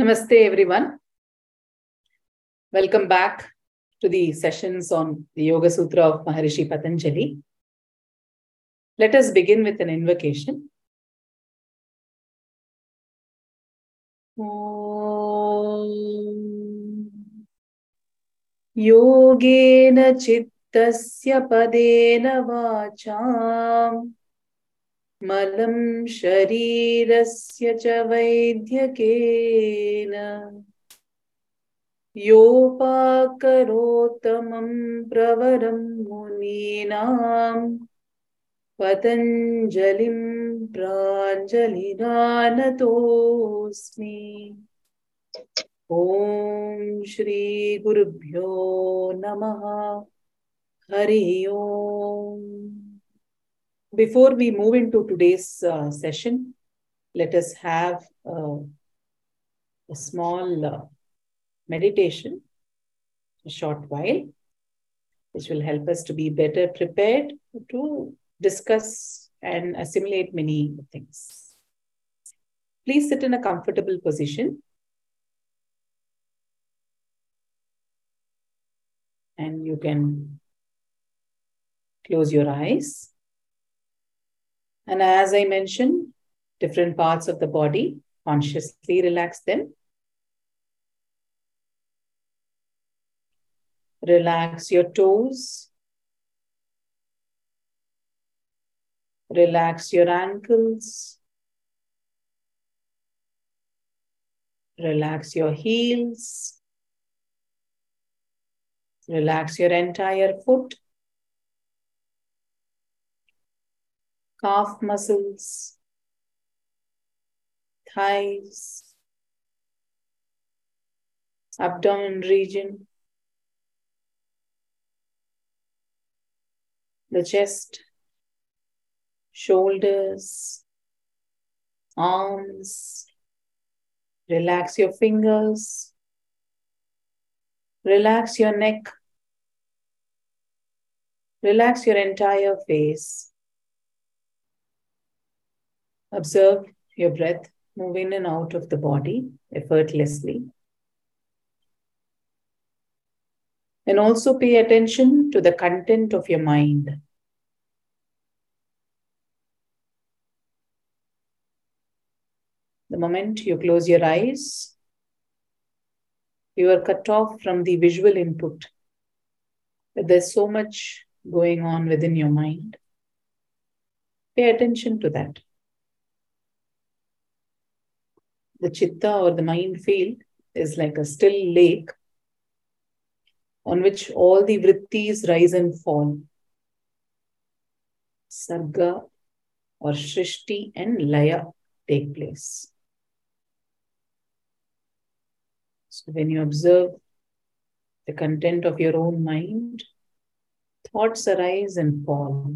Namaste, everyone. Welcome back to the sessions on the Yoga Sutra of Maharishi Patanjali. Let us begin with an invocation. योगेन चित्तस्य पदेन वाचाम् मलं शरीरस्य च वैद्यकेन। योपाकरोत्तमं प्रवरं मुनीनां पतञ्जलिं प्राञ्जलिरानतोऽस्मि ॐ श्रीगुरुभ्यो नमः। हरि ओम्। Before we move into today's uh, session, let us have uh, a small uh, meditation, a short while, which will help us to be better prepared to discuss and assimilate many things. Please sit in a comfortable position. And you can close your eyes. And as I mentioned, different parts of the body, consciously relax them. Relax your toes. Relax your ankles. Relax your heels. Relax your entire foot. Calf muscles, thighs, abdomen region, the chest, shoulders, arms. Relax your fingers. Relax your neck. Relax your entire face. Observe your breath move in and out of the body effortlessly. And also pay attention to the content of your mind. The moment you close your eyes, you are cut off from the visual input. But there's so much going on within your mind. Pay attention to that. The chitta or the mind field is like a still lake on which all the vrittis rise and fall. Sarga or Shrishti and Laya take place. So when you observe the content of your own mind, thoughts arise and fall.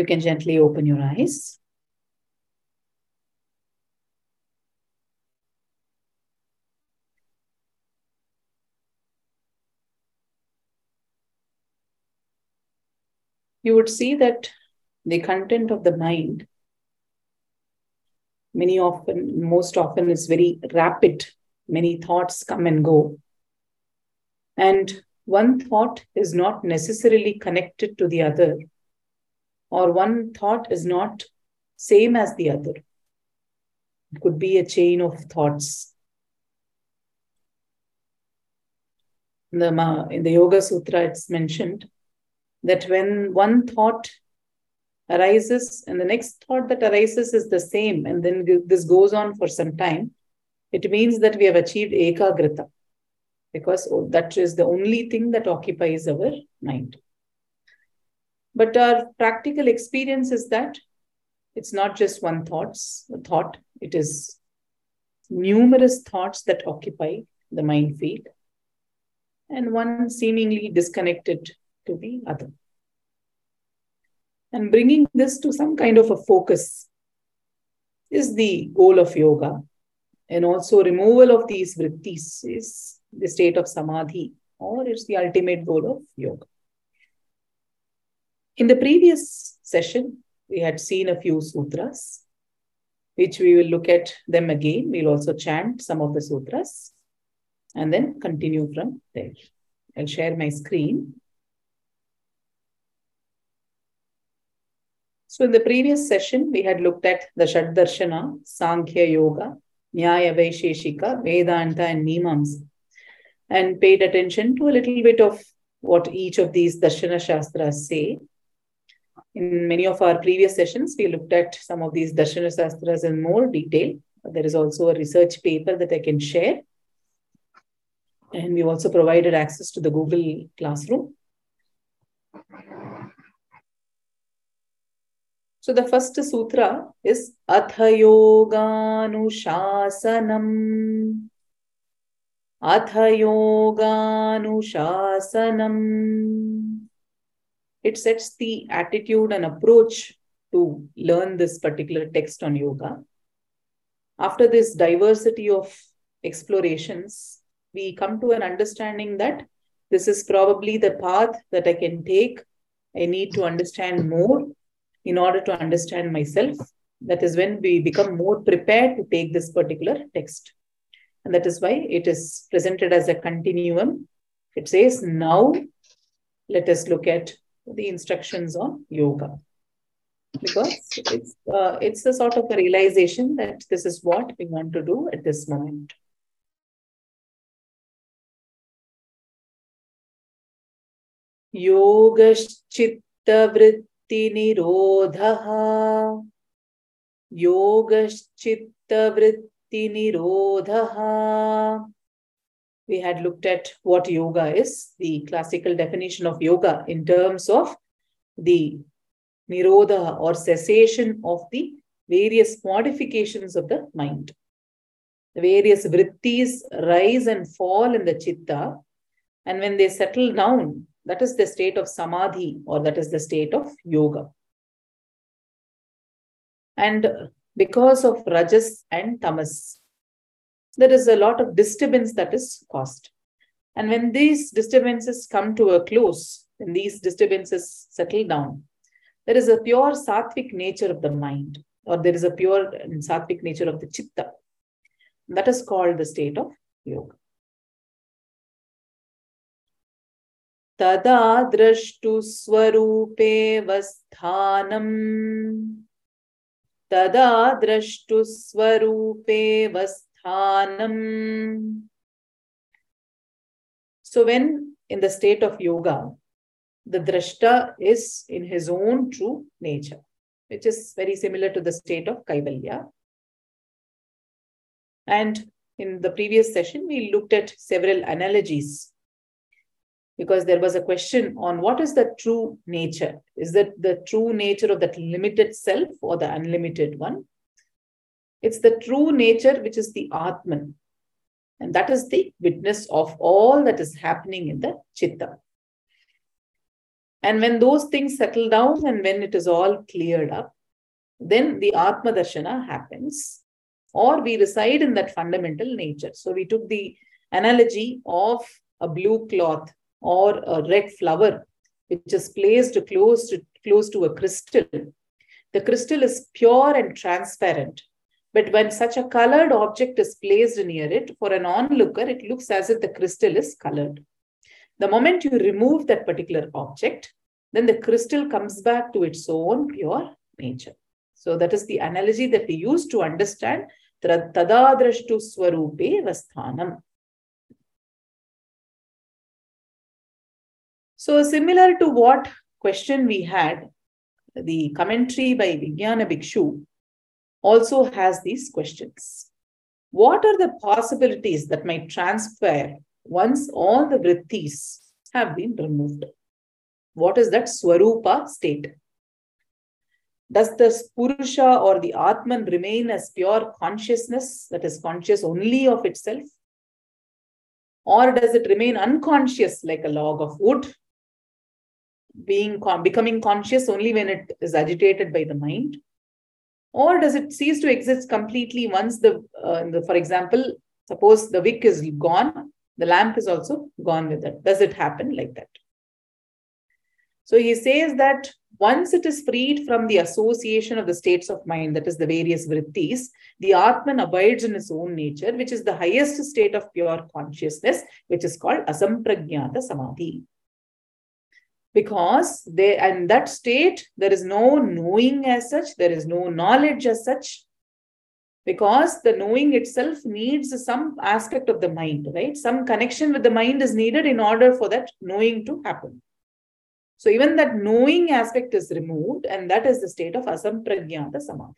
You can gently open your eyes. You would see that the content of the mind, many often, most often, is very rapid. Many thoughts come and go. And one thought is not necessarily connected to the other or one thought is not same as the other. It could be a chain of thoughts. In the, in the yoga sutra it's mentioned that when one thought arises and the next thought that arises is the same and then this goes on for some time it means that we have achieved ekagrita because that is the only thing that occupies our mind but our practical experience is that it's not just one thoughts, thought, it is numerous thoughts that occupy the mind field, and one seemingly disconnected to the other. And bringing this to some kind of a focus is the goal of yoga. And also, removal of these vrittis is the state of samadhi, or it's the ultimate goal of yoga. In the previous session, we had seen a few sutras, which we will look at them again. We'll also chant some of the sutras and then continue from there. I'll share my screen. So in the previous session, we had looked at the Shaddarshana, Sankhya Yoga, Nyaya Vaisheshika, Vedanta, and Mimamsa, and paid attention to a little bit of what each of these Darshana Shastras say. In many of our previous sessions, we looked at some of these Darshana Shastras in more detail. There is also a research paper that I can share. And we also provided access to the Google Classroom. So the first sutra is Athayoganushasanam. Athayoganushasanam. It sets the attitude and approach to learn this particular text on yoga. After this diversity of explorations, we come to an understanding that this is probably the path that I can take. I need to understand more in order to understand myself. That is when we become more prepared to take this particular text. And that is why it is presented as a continuum. It says, now let us look at the instructions on yoga. Because it's, uh, it's a sort of a realization that this is what we want to do at this moment. योगश्चित्तवृत्तिनिरोधः योगश्चित्तवृत्तिनिरोधः we had looked at what yoga is, the classical definition of yoga in terms of the nirodha or cessation of the various modifications of the mind. The various vrittis rise and fall in the chitta, and when they settle down, that is the state of samadhi or that is the state of yoga. And because of rajas and tamas, there is a lot of disturbance that is caused. And when these disturbances come to a close, when these disturbances settle down, there is a pure sattvic nature of the mind, or there is a pure sattvic nature of the chitta. That is called the state of yoga. तदा द्रष्टुस्वरूपेव स्थानम् तदा द्रष्टुस्वरूपेव sthanam. So when in the state of yoga, the drashta is in his own true nature, which is very similar to the state of kaivalya. And in the previous session, we looked at several analogies because there was a question on what is the true nature? Is that the true nature of that limited self or the unlimited one? It's the true nature, which is the Atman. And that is the witness of all that is happening in the Chitta. And when those things settle down and when it is all cleared up, then the Atma Darshana happens, or we reside in that fundamental nature. So we took the analogy of a blue cloth or a red flower, which is placed close to, close to a crystal. The crystal is pure and transparent. But when such a colored object is placed near it, for an onlooker, it looks as if the crystal is colored. The moment you remove that particular object, then the crystal comes back to its own pure nature. So that is the analogy that we use to understand tadadrashtu swarupe vasthanam. So similar to what question we had, the commentary by Vijnana Bhikshu also has these questions. What are the possibilities that might transpire once all the vrittis have been removed? What is that Swarupa state? Does the Purusha or the Atman remain as pure consciousness that is conscious only of itself? Or does it remain unconscious like a log of wood, being becoming conscious only when it is agitated by the mind? Or does it cease to exist completely once the, uh, the for example suppose the wick is gone the lamp is also gone with it does it happen like that so he says that Once it is freed from the association of the states of mind, that is the various vrittis, the Atman abides in its own nature, which is the highest state of pure consciousness, which is called asampragyata samadhi. Because they, and that state, there is no knowing as such, there is no knowledge as such, because the knowing itself needs some aspect of the mind, right? Some connection with the mind is needed in order for that knowing to happen. So even that knowing aspect is removed, and that is the state of asampragyata samadhi.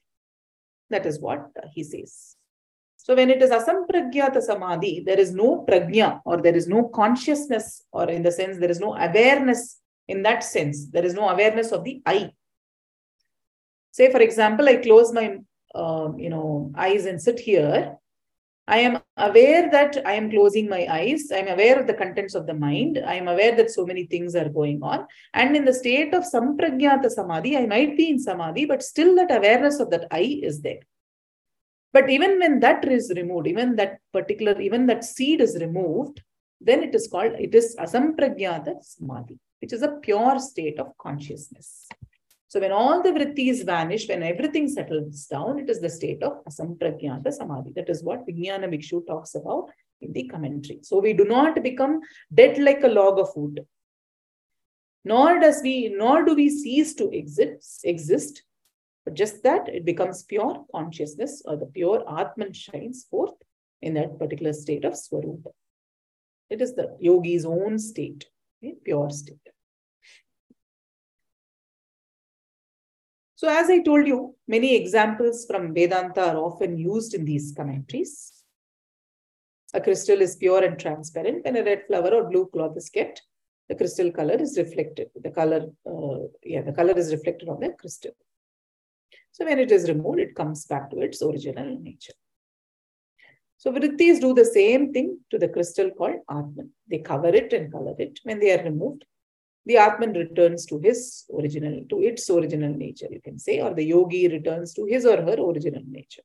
That is what he says. So when it is asampragyata samadhi, there is no prajna or there is no consciousness, or in the sense there is no awareness in that sense. There is no awareness of the I. Say, for example, I close my uh, you know eyes and sit here I am aware that I am closing my eyes. I'm aware of the contents of the mind. I am aware that so many things are going on. And in the state of sampragyata samadhi, I might be in samadhi, but still that awareness of that I is there. But even when that is removed, even that particular, even that seed is removed, then it is called, it is asampragyata samadhi, which is a pure state of consciousness. So when all the vrittis vanish, when everything settles down, it is the state of asampragyata samadhi. That is what Vijnana Bhikshu talks about in the commentary. So we do not become dead like a log of wood. Nor does we, nor do we cease to exist, exist, but just that it becomes pure consciousness or the pure Atman shines forth in that particular state of Swarupa. It is the yogi's own state, a pure state. So as I told you, many examples from Vedanta are often used in these commentaries. A crystal is pure and transparent. When a red flower or blue cloth is kept, the crystal color is reflected. The color, uh, yeah, the color is reflected on the crystal. So when it is removed, it comes back to its original nature. So vrittis do the same thing to the crystal called Atman. They cover it and color it. When they are removed, the Atman returns to his original, to its original nature, you can say, or the yogi returns to his or her original nature.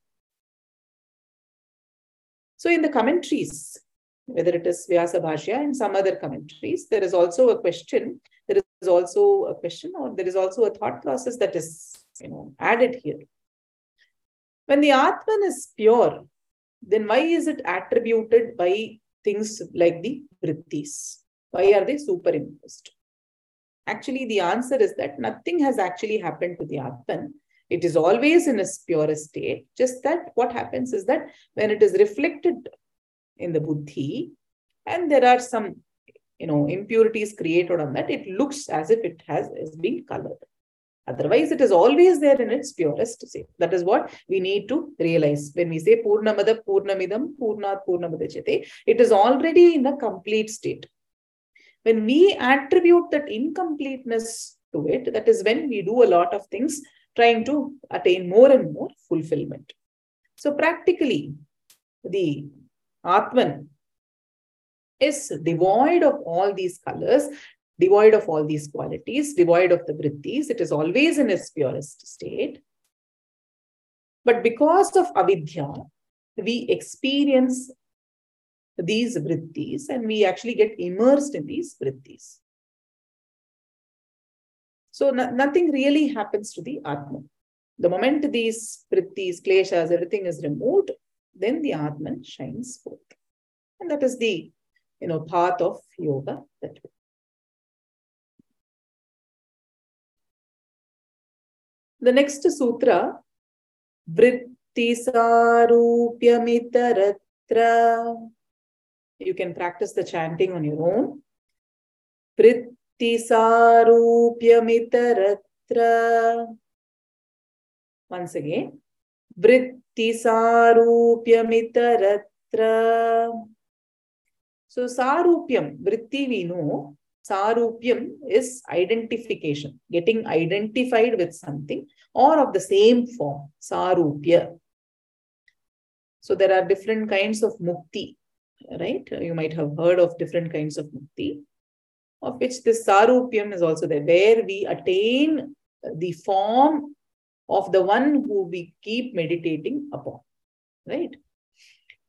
So in the commentaries, whether it is Vyasa Bhashya and some other commentaries, there is also a question, there is also a question or there is also a thought process that is you know, added here. When the Atman is pure, then why is it attributed by things like the vrittis? Why are they superimposed? Actually, the answer is that nothing has actually happened to the Atman. It is always in its purest state. Just that what happens is that when it is reflected in the buddhi, and there are some you know impurities created on that, it looks as if it has is being colored. Otherwise, it is always there in its purest state. That is what we need to realize. When we say Purnamada Purnamidam Purnat Purnamadachate, it is already in a complete state. When we attribute that incompleteness to it, that is when we do a lot of things trying to attain more and more fulfillment. So practically, the Atman is devoid of all these colors, devoid of all these qualities, devoid of the vrittis. It is always in its purest state. But because of avidya, we experience these vrittis and we actually get immersed in these vrittis. So no, nothing really happens to the Atman. The moment these vrittis, kleshas, everything is removed, then the Atman shines forth. And that is the you know path of yoga that way. The next sutra, Vrittisarupyamittaratra you can practice the chanting on your own. Vrittisarupyamittaratra. Once again. Vrittisarupyamittaratra. So sarupyam, vritti we know. Sarupyam is identification, getting identified with something or of the same form, sarupya. So there are different kinds of mukti right? You might have heard of different kinds of mukti, of which this sarupyam is also there, where we attain the form of the one who we keep meditating upon, right?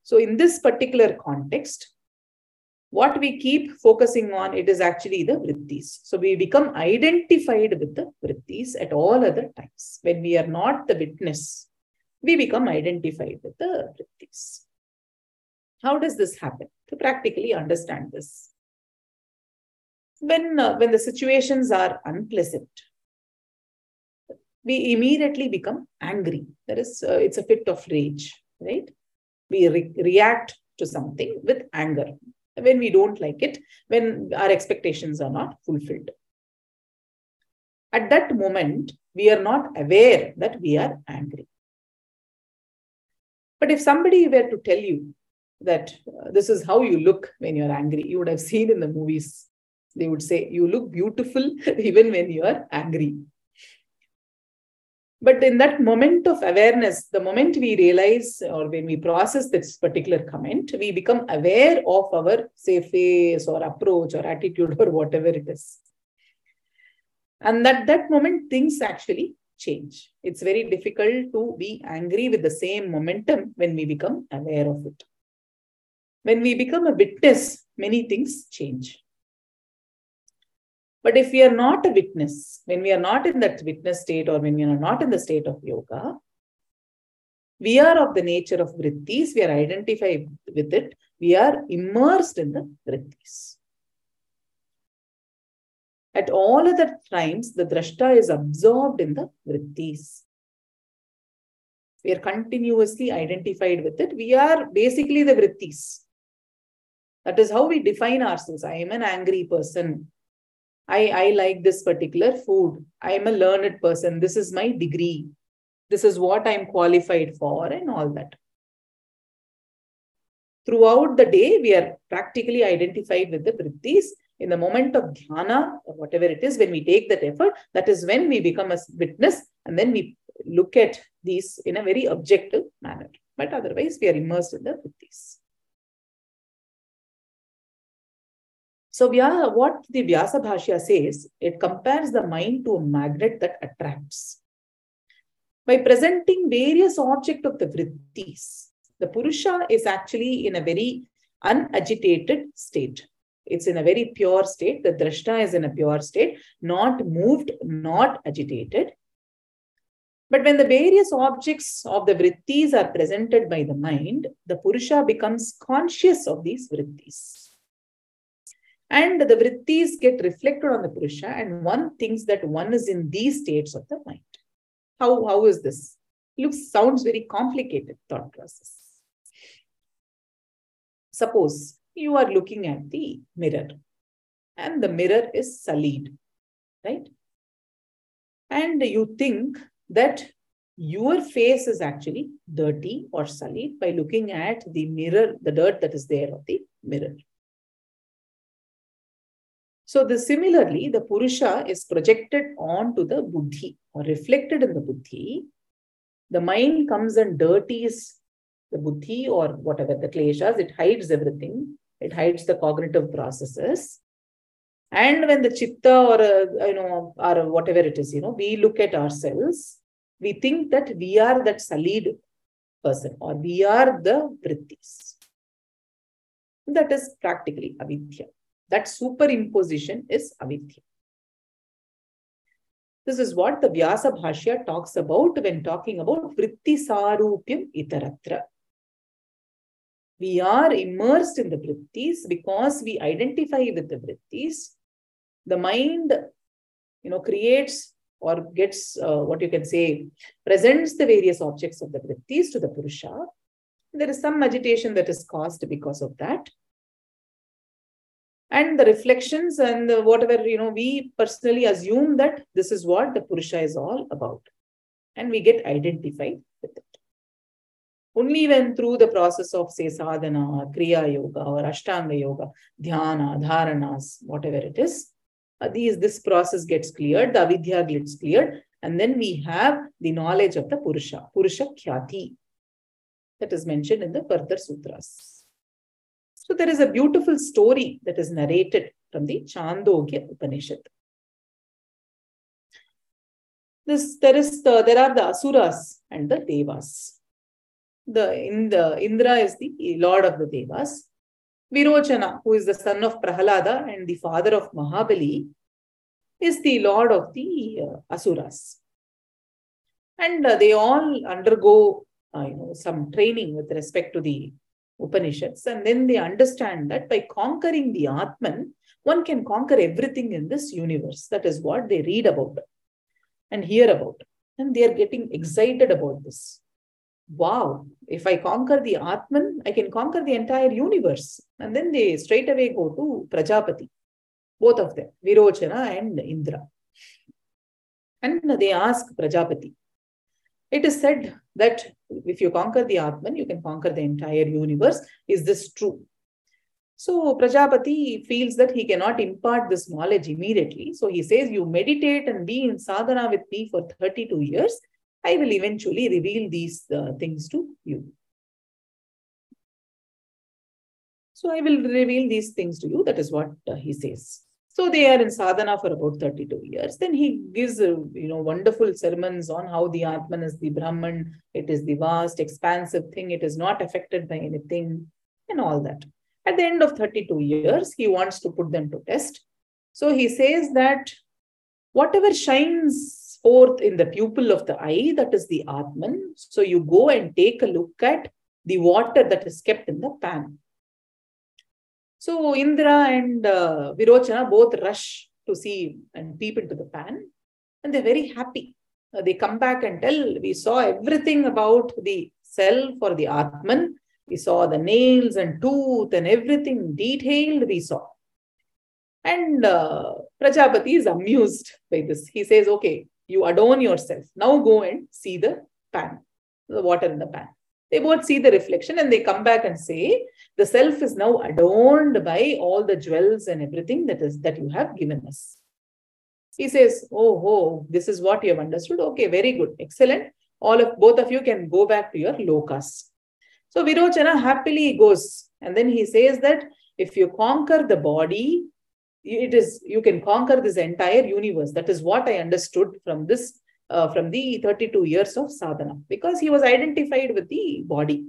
So in this particular context, what we keep focusing on, it is actually the vrittis. So we become identified with the vrittis at all other times. When we are not the witness, we become identified with the vrittis. How does this happen? To practically understand this. When, uh, when the situations are unpleasant, we immediately become angry. That is, uh, it's a fit of rage, right? We re react to something with anger when we don't like it, when our expectations are not fulfilled. At that moment, we are not aware that we are angry. But if somebody were to tell you that uh, this is how you look when you're angry, you would have seen in the movies, they would say, You look beautiful even when you are angry. But in that moment of awareness, the moment we realize or when we process this particular comment, we become aware of our, say, face or approach or attitude or whatever it is. And that that moment, things actually change. It's very difficult to be angry with the same momentum when we become aware of it. When we become a witness, many things change. But if we are not a witness, when we are not in that witness state or when we are not in the state of yoga, we are of the nature of vrittis, we are identified with it, we are immersed in the vrittis. At all other times, the drashta is absorbed in the vrittis. We are continuously identified with it. We are basically the vrittis. That is how we define ourselves. I am an angry person. I, I like this particular food. I am a learned person. This is my degree. This is what I'm qualified for, and all that. Throughout the day, we are practically identified with the vrittis. In the moment of dhyana, or whatever it is, when we take that effort, that is when we become a witness, and then we look at these in a very objective manner. But otherwise, we are immersed in the vrittis. So Vya, what the Vyasa Bhashya says, it compares the mind to a magnet that attracts. By presenting various objects of the vrittis, the Purusha is actually in a very unagitated state. It's in a very pure state. The Drashta is in a pure state, not moved, not agitated. But when the various objects of the vrittis are presented by the mind, the Purusha becomes conscious of these vrittis. And the vrittis get reflected on the Purusha, and one thinks that one is in these states of the mind. How, how is this? Looks sounds very complicated thought process. Suppose you are looking at the mirror, and the mirror is sullied, right? And you think that your face is actually dirty or sullied by looking at the mirror, the dirt that is there of the mirror. So the similarly, the Purusha is projected onto the Buddhi or reflected in the Buddhi. The mind comes and dirties the Buddhi or whatever the kleshas, it hides everything. It hides the cognitive processes. And when the chitta or, uh, you know, or whatever it is, you know, we look at ourselves, we think that we are that salid person or we are the vrittis. That is practically avidya. That superimposition is avidya. This is what the Vyasa Bhashya talks about when talking about Vritti Sarupyam Itaratra. We are immersed in the Vrittis because we identify with the Vrittis. The mind, you know, creates or gets uh, what you can say, presents the various objects of the Vrittis to the Purusha. There is some agitation that is caused because of that and the reflections and the whatever you know we personally assume that this is what the purusha is all about. And we get identified with it. Only when through the process of say sadhana kriya yoga or ashtanga yoga dhyana dharanas whatever it is uh, these this process gets cleared the avidya gets cleared and then we have the knowledge of the purusha purusha khyati that is mentioned in the further sutras so there is a beautiful story that is narrated from the Chandogya Upanishad. This there is the, there are the asuras and the devas. The in the Indra is the lord of the devas, Virochana, who is the son of Prahalada and the father of Mahabali, is the lord of the uh, Asuras. And uh, they all undergo uh, you know, some training with respect to the Upanishads. And then they understand that by conquering the Atman, one can conquer everything in this universe. That is what they read about and hear about. And they are getting excited about this. Wow, if I conquer the Atman, I can conquer the entire universe. And then they straight away go to Prajapati, both of them, Virochana and Indra. And they ask Prajapati. It is said that if you conquer the Atman, you can conquer the entire universe. Is this true? So Prajapati feels that he cannot impart this knowledge immediately. So he says, You meditate and be in sadhana with me for 32 years. I will eventually reveal these uh, things to you. So I will reveal these things to you. That is what uh, he says. So they are in sadhana for about 32 years. Then he gives, uh, you know, wonderful sermons on how the Atman is the Brahman. It is the vast, expansive thing. It is not affected by anything and all that. At the end of 32 years, he wants to put them to test. So he says that whatever shines forth in the pupil of the eye, that is the Atman. So you go and take a look at the water that is kept in the pan. So Indra and uh, Virochana both rush to see and peep into the pan, and they're very happy. Uh, they come back and tell, we saw everything about the self or the Atman. We saw the nails and tooth and everything detailed we saw. And uh, Prajapati is amused by this. He says, okay, you adorn yourself. Now go and see the pan, the water in the pan. They both see the reflection and they come back and say, the self is now adorned by all the jewels and everything that is that you have given us. He says, Oh, oh, this is what you have understood. Okay, very good. Excellent. All of both of you can go back to your lokas. So Virochana happily goes. And then he says that if you conquer the body, it is you can conquer this entire universe. That is what I understood from this uh, from the 32 years of sadhana because he was identified with the body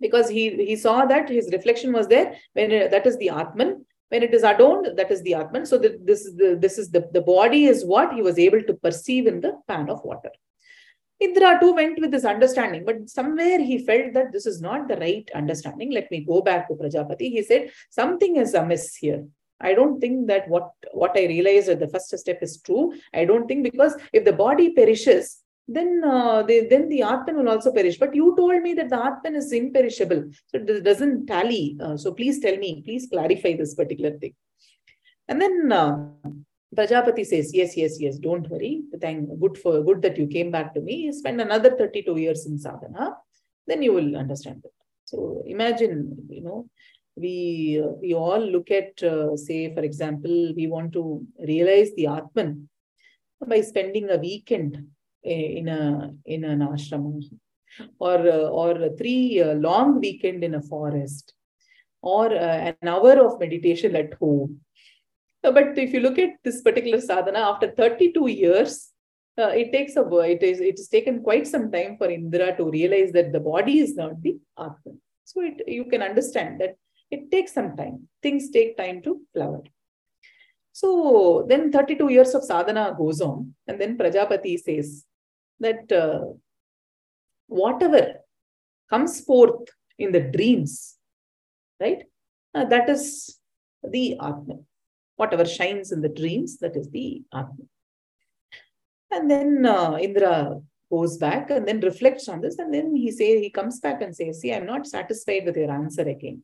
because he he saw that his reflection was there when it, that is the atman when it is adorned that is the atman so this is the this is the the body is what he was able to perceive in the pan of water Indra too went with this understanding, but somewhere he felt that this is not the right understanding. Let me go back to Prajapati. He said, something is amiss here. I don't think that what, what I realized at the first step is true. I don't think because if the body perishes, then uh, then the Atman will also perish. But you told me that the Atman is imperishable. So it doesn't tally. Uh, so please tell me, please clarify this particular thing. And then uh, Prajapati says, yes, yes, yes, don't worry. Thank good for good that you came back to me. Spend another 32 years in sadhana, then you will understand it. So imagine, you know, we uh, we all look at uh, say for example we want to realize the atman by spending a weekend in a in an ashram or uh, or three uh, long weekend in a forest or uh, an hour of meditation at home. But if you look at this particular sadhana after 32 years uh, it takes a it is it is taken quite some time for indra to realize that the body is not the atman. So it you can understand that it takes some time. Things take time to flower. So then 32 years of sadhana goes on, and then Prajapati says that uh, whatever comes forth in the dreams, right, uh, that is the Atman. Whatever shines in the dreams, that is the Atman. And then uh, Indra goes back and then reflects on this, and then he say he comes back and says, "See, I'm not satisfied with your answer again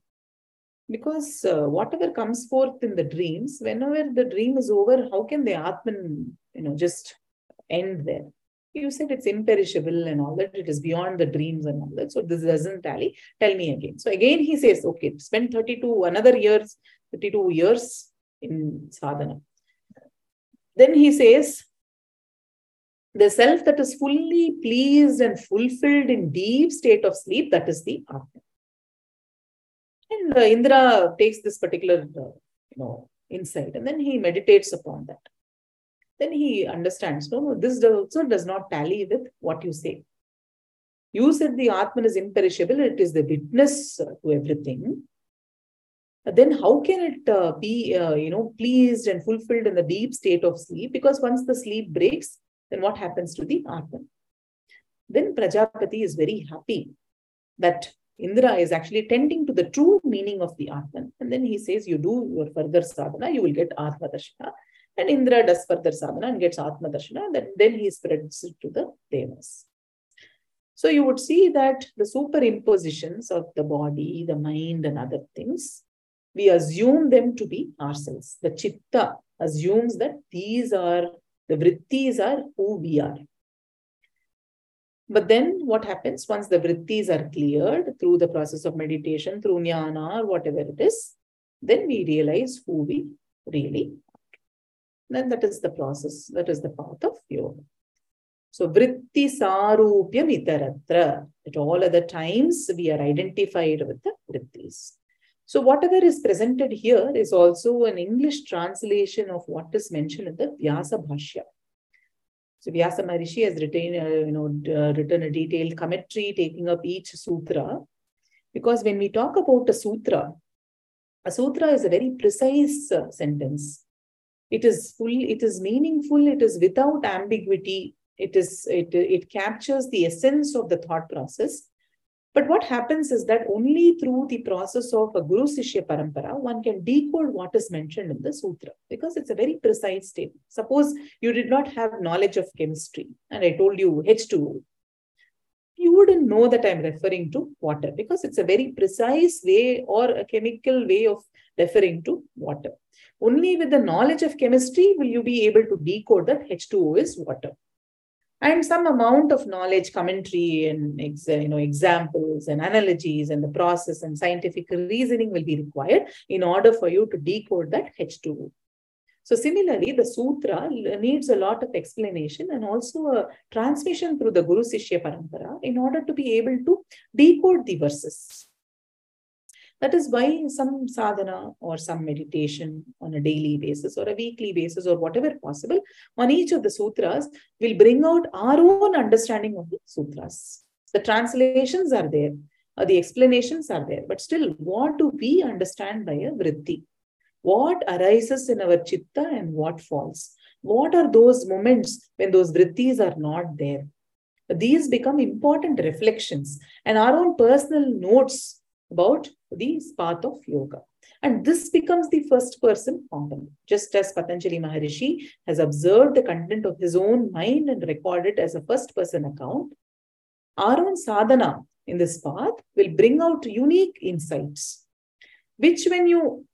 because uh, whatever comes forth in the dreams whenever the dream is over how can the atman you know just end there? You said it's imperishable and all that it is beyond the dreams and all that so this doesn't tally. Tell me again. So again he says okay spend 32 another years 32 years in sadhana. Then he says the self that is fully pleased and fulfilled in deep state of sleep that is the atman and uh, Indra takes this particular, uh, you know, insight and then he meditates upon that. Then he understands, no, no, this also does not tally with what you say. You said the Atman is imperishable, it is the witness to everything. Then how can it uh, be, uh, you know, pleased and fulfilled in the deep state of sleep? Because once the sleep breaks, then what happens to the Atman? Then Prajapati is very happy that Indra is actually tending to the true meaning of the Atman. And then he says, you do your further sadhana, you will get Atma Darshana. And Indra does further sadhana and gets Atma Darshana. Then, then he spreads it to the Devas. So you would see that the superimpositions of the body, the mind, and other things, we assume them to be ourselves. The chitta assumes that these are the vrittis are who we are. But then what happens once the vrittis are cleared through the process of meditation, through jnana or whatever it is, then we realize who we really are. Then that is the process, that is the path of yoga. So vritti sarupyam itaratra. At all other times, we are identified with the vrittis. So whatever is presented here is also an English translation of what is mentioned in the Vyasa Bhashya. So Vyasa Maharishi has written, uh, you know, uh, written a detailed commentary taking up each sutra. Because when we talk about a sutra, a sutra is a very precise uh, sentence. It is full, it is meaningful, it is without ambiguity. It is it, it captures the essence of the thought process. But what happens is that only through the process of a Guru Sishya Parampara, one can decode what is mentioned in the sutra because it's a very precise statement. Suppose you did not have knowledge of chemistry and I told you H2O. You wouldn't know that I'm referring to water because it's a very precise way or a chemical way of referring to water. Only with the knowledge of chemistry will you be able to decode that H2O is water and some amount of knowledge, commentary, and you know examples and analogies and the process and scientific reasoning will be required in order for you to decode that H2O. So similarly, the sutra needs a lot of explanation and also a transmission through the Guru Sishya Parampara in order to be able to decode the verses. That is why some sadhana or some meditation on a daily basis or a weekly basis or whatever possible on each of the sutras will bring out our own understanding of the sutras. The translations are there, or the explanations are there, but still, what do we understand by a vritti? What arises in our chitta and what falls? What are those moments when those vrittis are not there? These become important reflections and our own personal notes about the path of yoga. And this becomes the first person component, just as Patanjali Maharishi has observed the content of his own mind and recorded as a first person account. Our own sadhana in this path will bring out unique insights, which, when you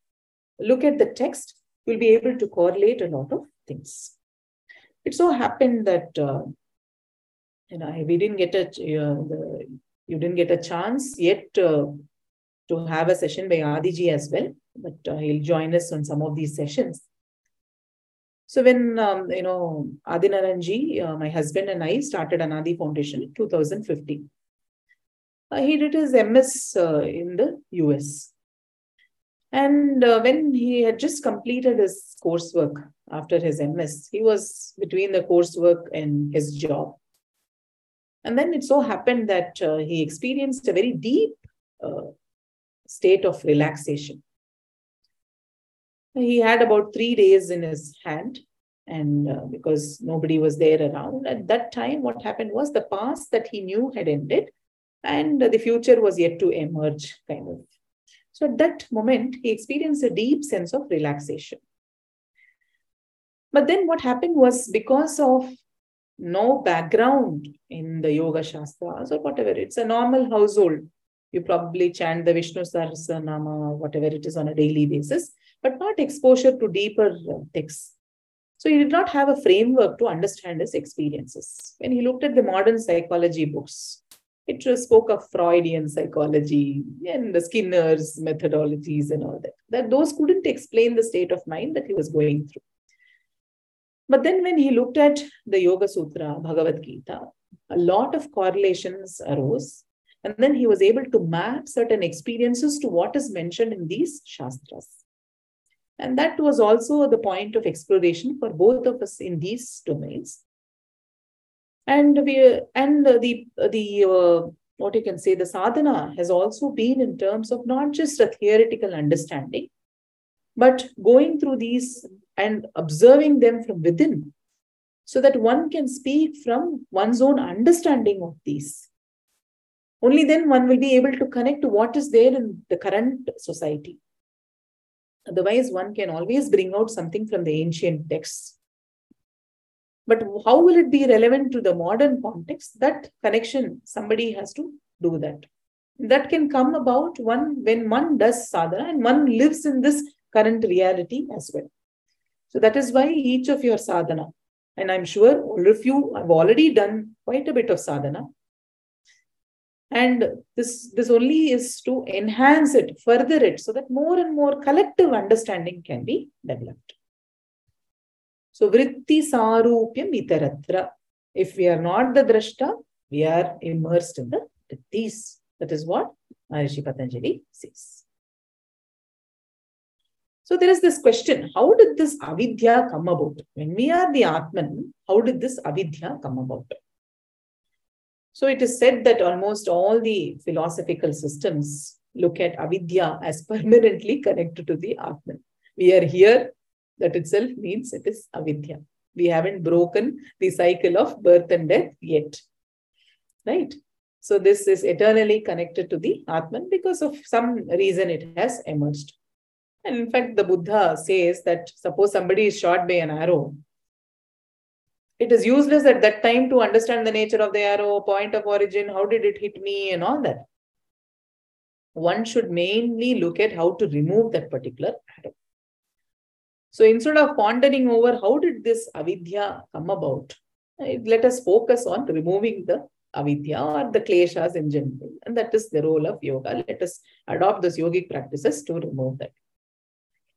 look at the text, you'll be able to correlate a lot of things. It so happened that uh, you know we didn't get a uh, the, you didn't get a chance yet uh, to have a session by Adiji as well, but uh, he'll join us on some of these sessions. So when, um, you know, Adinaranji, uh, my husband and I started Anadi Foundation in 2015. Uh, he did his MS uh, in the US. And uh, when he had just completed his coursework after his MS, he was between the coursework and his job. And then it so happened that uh, he experienced a very deep state of relaxation. He had about three days in his hand, and uh, because nobody was there around, at that time, what happened was the past that he knew had ended, and the future was yet to emerge, kind of. So at that moment, he experienced a deep sense of relaxation. But then what happened was because of no background in the yoga shastras or whatever, it's a normal household you probably chant the Vishnu Sahasranama, whatever it is on a daily basis, but not exposure to deeper uh, texts. So he did not have a framework to understand his experiences. When he looked at the modern psychology books, it spoke of Freudian psychology and the Skinner's methodologies and all that. That those couldn't explain the state of mind that he was going through. But then when he looked at the Yoga Sutra, Bhagavad Gita, a lot of correlations arose and then he was able to map certain experiences to what is mentioned in these Shastras. And that was also the point of exploration for both of us in these domains. And we and the the uh, what you can say the sadhana has also been in terms of not just a theoretical understanding, but going through these and observing them from within, so that one can speak from one's own understanding of these. Only then one will be able to connect to what is there in the current society. Otherwise, one can always bring out something from the ancient texts. But how will it be relevant to the modern context? That connection, somebody has to do that. That can come about one when one does sadhana and one lives in this current reality as well. So that is why each of your sadhana, and I'm sure all of you have already done quite a bit of sadhana, and this this only is to enhance it further it so that more and more collective understanding can be developed. So vritti sarupyam itaratra if we are not the drashta we are immersed in the vrittis that is what Maharishi Patanjali says. So there is this question how did this avidya come about? When we are the atman how did this avidya come about so it is said that almost all the philosophical systems look at avidya as permanently connected to the Atman. We are here, that itself means it is avidya. We haven't broken the cycle of birth and death yet. Right? So this is eternally connected to the Atman because of some reason it has emerged. And in fact, the Buddha says that suppose somebody is shot by an arrow, it is useless at that time to understand the nature of the arrow, point of origin, how did it hit me, and all that. One should mainly look at how to remove that particular arrow. So instead of pondering over how did this avidya come about, eh, let us focus on removing the avidya or the kleshas in general. And that is the role of yoga. Let us adopt those yogic practices to remove that.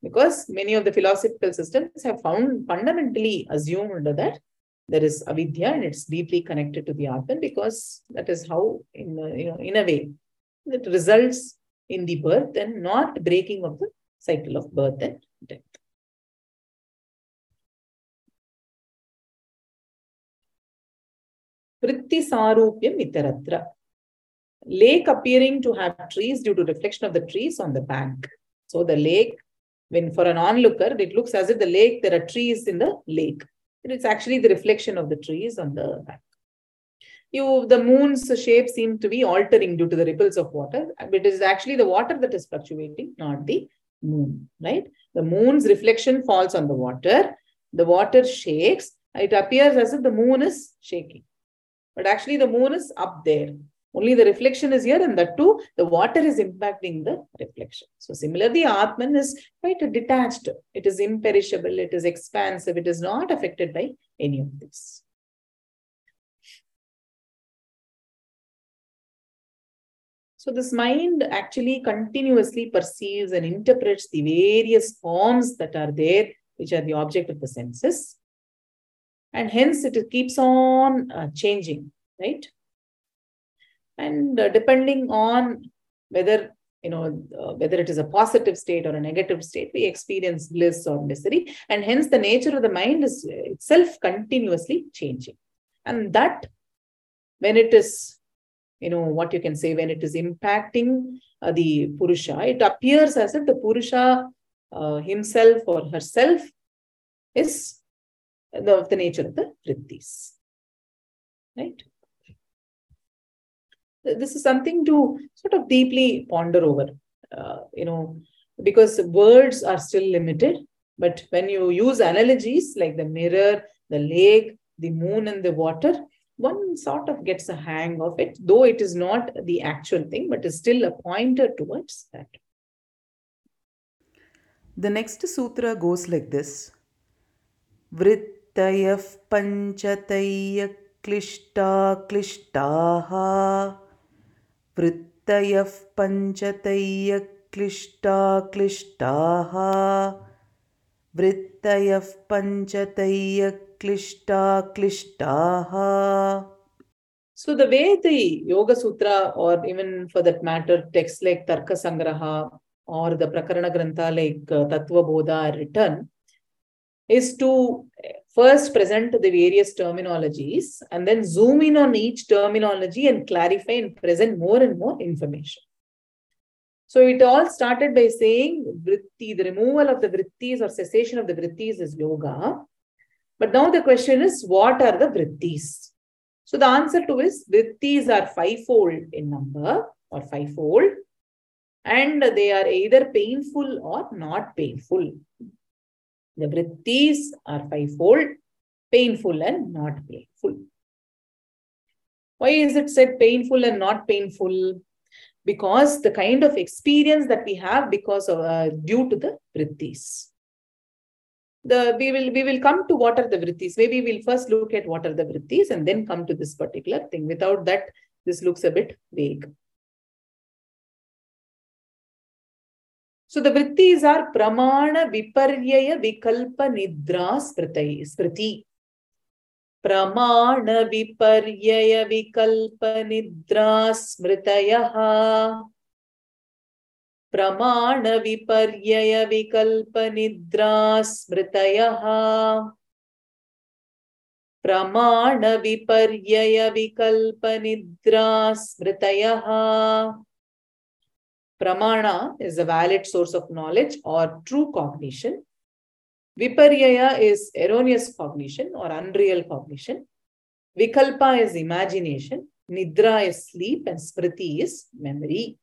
Because many of the philosophical systems have found fundamentally assumed that there is avidya and it's deeply connected to the atman because that is how in a, you know in a way it results in the birth and not breaking of the cycle of birth and death Vritti Sarupyam Itaratra. Lake appearing to have trees due to reflection of the trees on the bank. So the lake, when for an onlooker, it looks as if the lake, there are trees in the lake. It's actually the reflection of the trees on the back. You, the moon's shape seems to be altering due to the ripples of water. It is actually the water that is fluctuating, not the moon, right? The moon's reflection falls on the water. The water shakes. It appears as if the moon is shaking. But actually the moon is up there. Only the reflection is here, and that too, the water is impacting the reflection. So, similarly, Atman is quite detached. It is imperishable, it is expansive, it is not affected by any of this. So, this mind actually continuously perceives and interprets the various forms that are there, which are the object of the senses. And hence, it keeps on uh, changing, right? And uh, depending on whether you know uh, whether it is a positive state or a negative state we experience bliss or misery. And hence the nature of the mind is itself continuously changing. And that when it is you know what you can say when it is impacting uh, the purusha it appears as if the purusha uh, himself or herself is the, of the nature of the vrittis. Right this is something to sort of deeply ponder over uh, you know because words are still limited but when you use analogies like the mirror the lake the moon and the water one sort of gets a hang of it though it is not the actual thing but is still a pointer towards that. The next sutra goes like this. Vrittayaf panchataya klishta klishtaha वृत्तयः पञ्चतय्यक्लिष्टाक्लिष्टाः वृत्तयः पञ्चतय्यक्लिष्टाक्लिष्टाः so the way the Yogasutra और even for that matter text like Tarka Sangraha और the prakarana grantha like Tattvabodha written is to first present the various terminologies and then zoom in on each terminology and clarify and present more and more information. So it all started by saying vritti, the removal of the vrittis or cessation of the vrittis is yoga. But now the question is, what are the vrittis? So the answer to is vrittis are fivefold in number or fivefold and they are either painful or not painful. The vrittis are fivefold, painful and not painful. Why is it said painful and not painful? Because the kind of experience that we have because of uh, due to the vrittis. The we will we will come to what are the vrittis. Maybe we'll first look at what are the vrittis and then come to this particular thing. Without that, this looks a bit vague. So the vrittis are pramana viparyaya vikalpa nidra smriti. smriti. Pramana viparyaya vikalpa nidra smritayaha. प्रमाण विपर्यय विकल्प निद्रा स्मृतयः प्रमाण विपर्यय विकल्प निद्रा स्मृतयः Pramana is a valid source of knowledge or true cognition. Viparyaya is erroneous cognition or unreal cognition. Vikalpa is imagination. Nidra is sleep and Smriti is memory.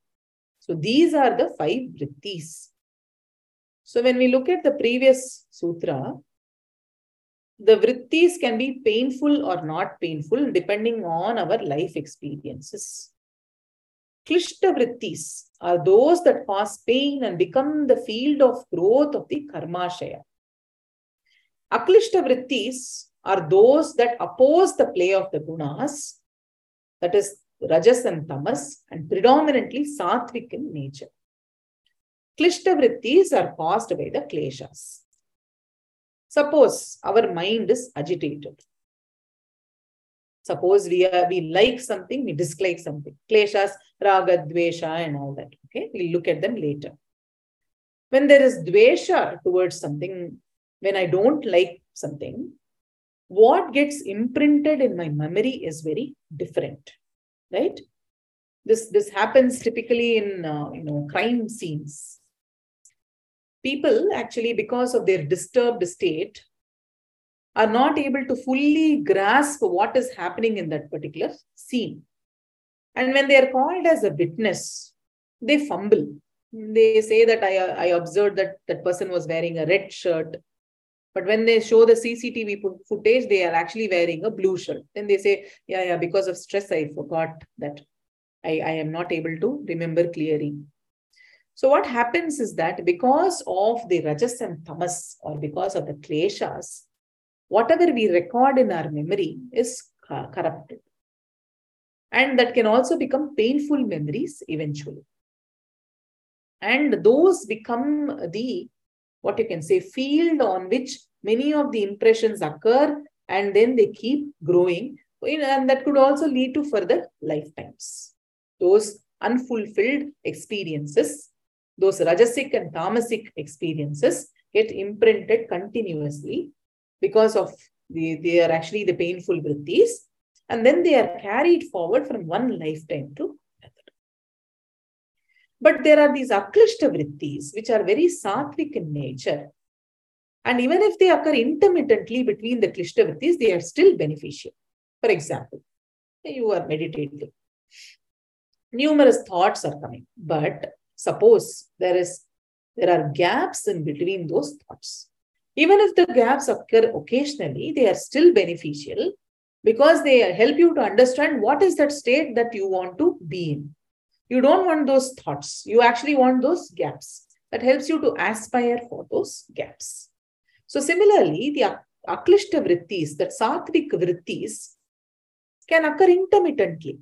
So these are the five vrittis. So when we look at the previous sutra, the vrittis can be painful or not painful depending on our life experiences. Klishta vrittis are those that cause pain and become the field of growth of the karmashaya. Aklishta vrittis are those that oppose the play of the gunas, that is rajas and tamas, and predominantly sattvic in nature. Klishta vrittis are caused by the kleshas. Suppose our mind is agitated. Suppose we are, we like something, we dislike something. Kleshas, raga, dvesha, and all that. Okay, we'll look at them later. When there is dvesha towards something, when I don't like something, what gets imprinted in my memory is very different, right? This this happens typically in uh, you know crime scenes. People actually, because of their disturbed state, are not able to fully grasp what is happening in that particular scene. And when they are called as a witness, they fumble. They say that I, I observed that that person was wearing a red shirt. But when they show the CCTV footage, they are actually wearing a blue shirt. Then they say, yeah, yeah, because of stress, I forgot that I, I am not able to remember clearly. So what happens is that because of the rajas and tamas or because of the kleshas, whatever we record in our memory is corrupted. And that can also become painful memories eventually. And those become the, what you can say, field on which many of the impressions occur and then they keep growing. And that could also lead to further lifetimes. Those unfulfilled experiences, those rajasic and tamasic experiences get imprinted continuously because of the, they are actually the painful vrittis. And then they are carried forward from one lifetime to another. But there are these aklishta vrittis, which are very sattvic in nature. And even if they occur intermittently between the klishta vrittis, they are still beneficial. For example, you are meditating. Numerous thoughts are coming. But suppose there is there are gaps in between those thoughts even if the gaps occur occasionally, they are still beneficial because they help you to understand what is that state that you want to be in. You don't want those thoughts. You actually want those gaps. That helps you to aspire for those gaps. So similarly, the aklishta vrittis, that sattvic vrittis, can occur intermittently.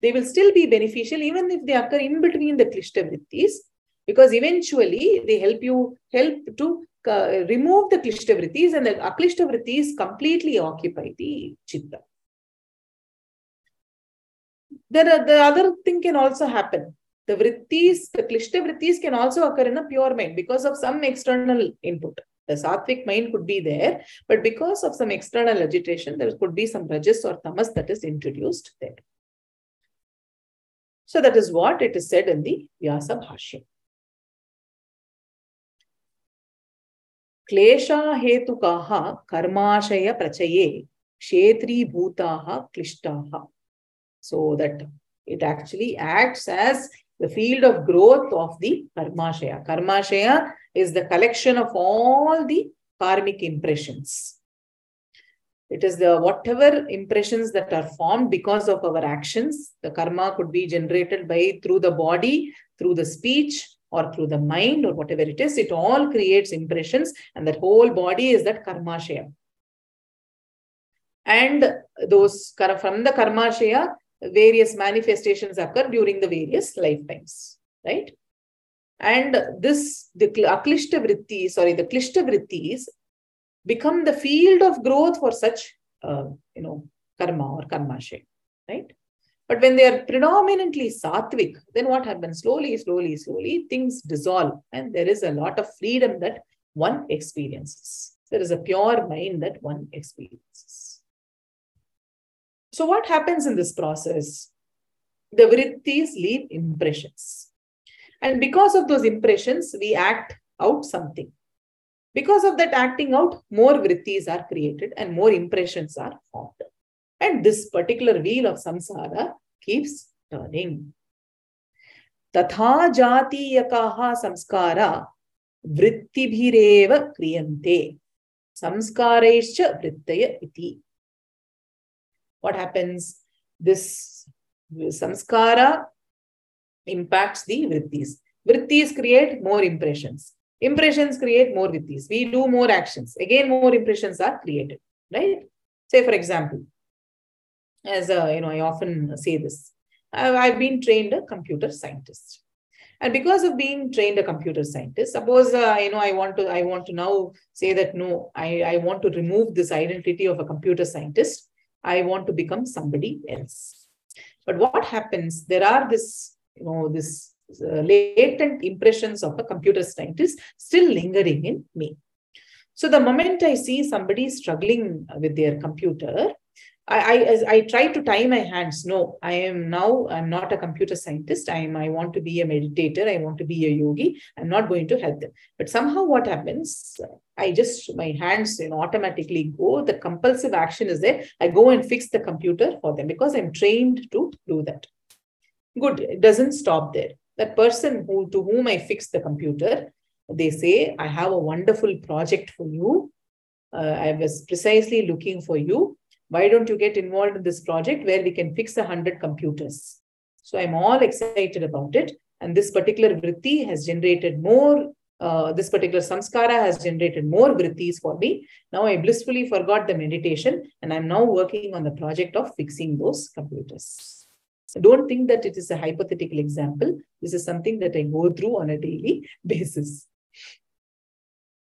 They will still be beneficial even if they occur in between the klishta vrittis, because eventually they help you help to remove the klishta vrittis and the aklishta vrittis completely occupy the chitta. There are, the other thing can also happen. The vrittis, the klishta vrittis can also occur in a pure mind because of some external input. The sattvic mind could be there, but because of some external agitation, there could be some rajas or tamas that is introduced there. So that is what it is said in the Vyasa Bhashya. karma shaya prachaya क्लेशाहेतुकाः bhuta ha क्लिष्टाः so that it actually acts as the field of growth of the karmashaya karma shaya is the collection of all the karmic impressions. It is the whatever impressions that are formed because of our actions. The karma could be generated by through the body, through the speech, or through the mind or whatever it is, it all creates impressions and that whole body is that karmashaya. And those from the karmashaya, various manifestations occur during the various lifetimes, right? And this, the aklishta vrittis, sorry, the klishta vrittis become the field of growth for such, uh, you know, karma or karmashaya, right? But when they are predominantly sattvic, then what happens? Slowly, slowly, slowly, things dissolve and there is a lot of freedom that one experiences. There is a pure mind that one experiences. So, what happens in this process? The vrittis leave impressions. And because of those impressions, we act out something. Because of that acting out, more vrittis are created and more impressions are formed. And this particular wheel of samsara keeps turning. Tatha samskara vrittibhirev kriyante. Samskaraischa vrittaya iti. What happens? This samskara impacts the vrittis. Vrittis create more impressions. Impressions create more vrittis. We do more actions. Again, more impressions are created. Right? Say, for example, as a, you know, I often say this. I've been trained a computer scientist. And because of being trained a computer scientist, suppose uh, you know I want to I want to now say that no, I, I want to remove this identity of a computer scientist. I want to become somebody else. But what happens? There are this you know this uh, latent impressions of a computer scientist still lingering in me. So the moment I see somebody struggling with their computer, I, I, I try to tie my hands. No, I am now, I'm not a computer scientist. I am, I want to be a meditator. I want to be a yogi. I'm not going to help them. But somehow what happens, I just, my hands you know, automatically go. The compulsive action is there. I go and fix the computer for them because I'm trained to do that. Good. It doesn't stop there. That person who to whom I fix the computer, they say, I have a wonderful project for you. Uh, I was precisely looking for you why don't you get involved in this project where we can fix a hundred computers? So I'm all excited about it. And this particular vritti has generated more, uh, this particular samskara has generated more vrittis for me. Now I blissfully forgot the meditation and I'm now working on the project of fixing those computers. So don't think that it is a hypothetical example. This is something that I go through on a daily basis.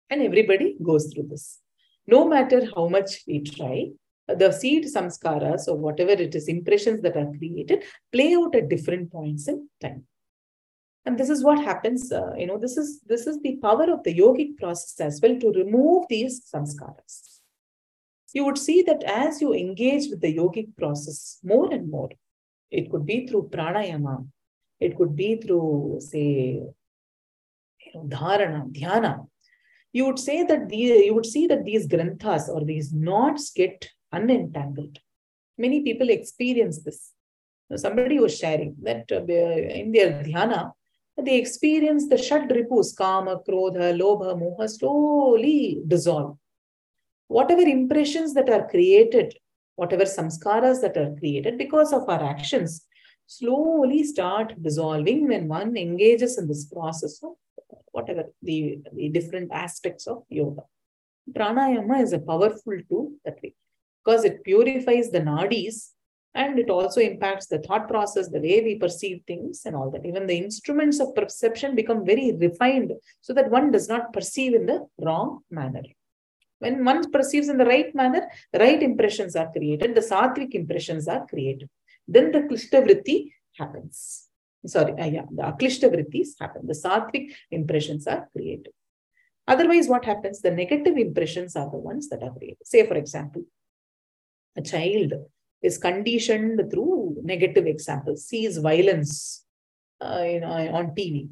And everybody goes through this. No matter how much we try, the seed samskaras or whatever it is, impressions that are created, play out at different points in time. And this is what happens, uh, you know, this is this is the power of the yogic process as well to remove these samskaras. You would see that as you engage with the yogic process more and more, it could be through pranayama, it could be through, say, you know, dharana, dhyana. You would say that the, you would see that these granthas or these knots get unentangled. Many people experience this. Somebody was sharing that uh, in their dhyana, they experience the shad ripus, kama, krodha, lobha, moha, slowly dissolve. Whatever impressions that are created, whatever samskaras that are created because of our actions, slowly start dissolving when one engages in this process of whatever the, the different aspects of yoga. Pranayama is a powerful tool that way because it purifies the nadis and it also impacts the thought process, the way we perceive things and all that. Even the instruments of perception become very refined so that one does not perceive in the wrong manner. When one perceives in the right manner, the right impressions are created, the sattvic impressions are created. Then the klishta vritti happens. Sorry, uh, yeah, the aklishta happen. The sattvic impressions are created. Otherwise, what happens? The negative impressions are the ones that are created. Say, for example, a child is conditioned through negative examples, sees violence uh, you know, on TV.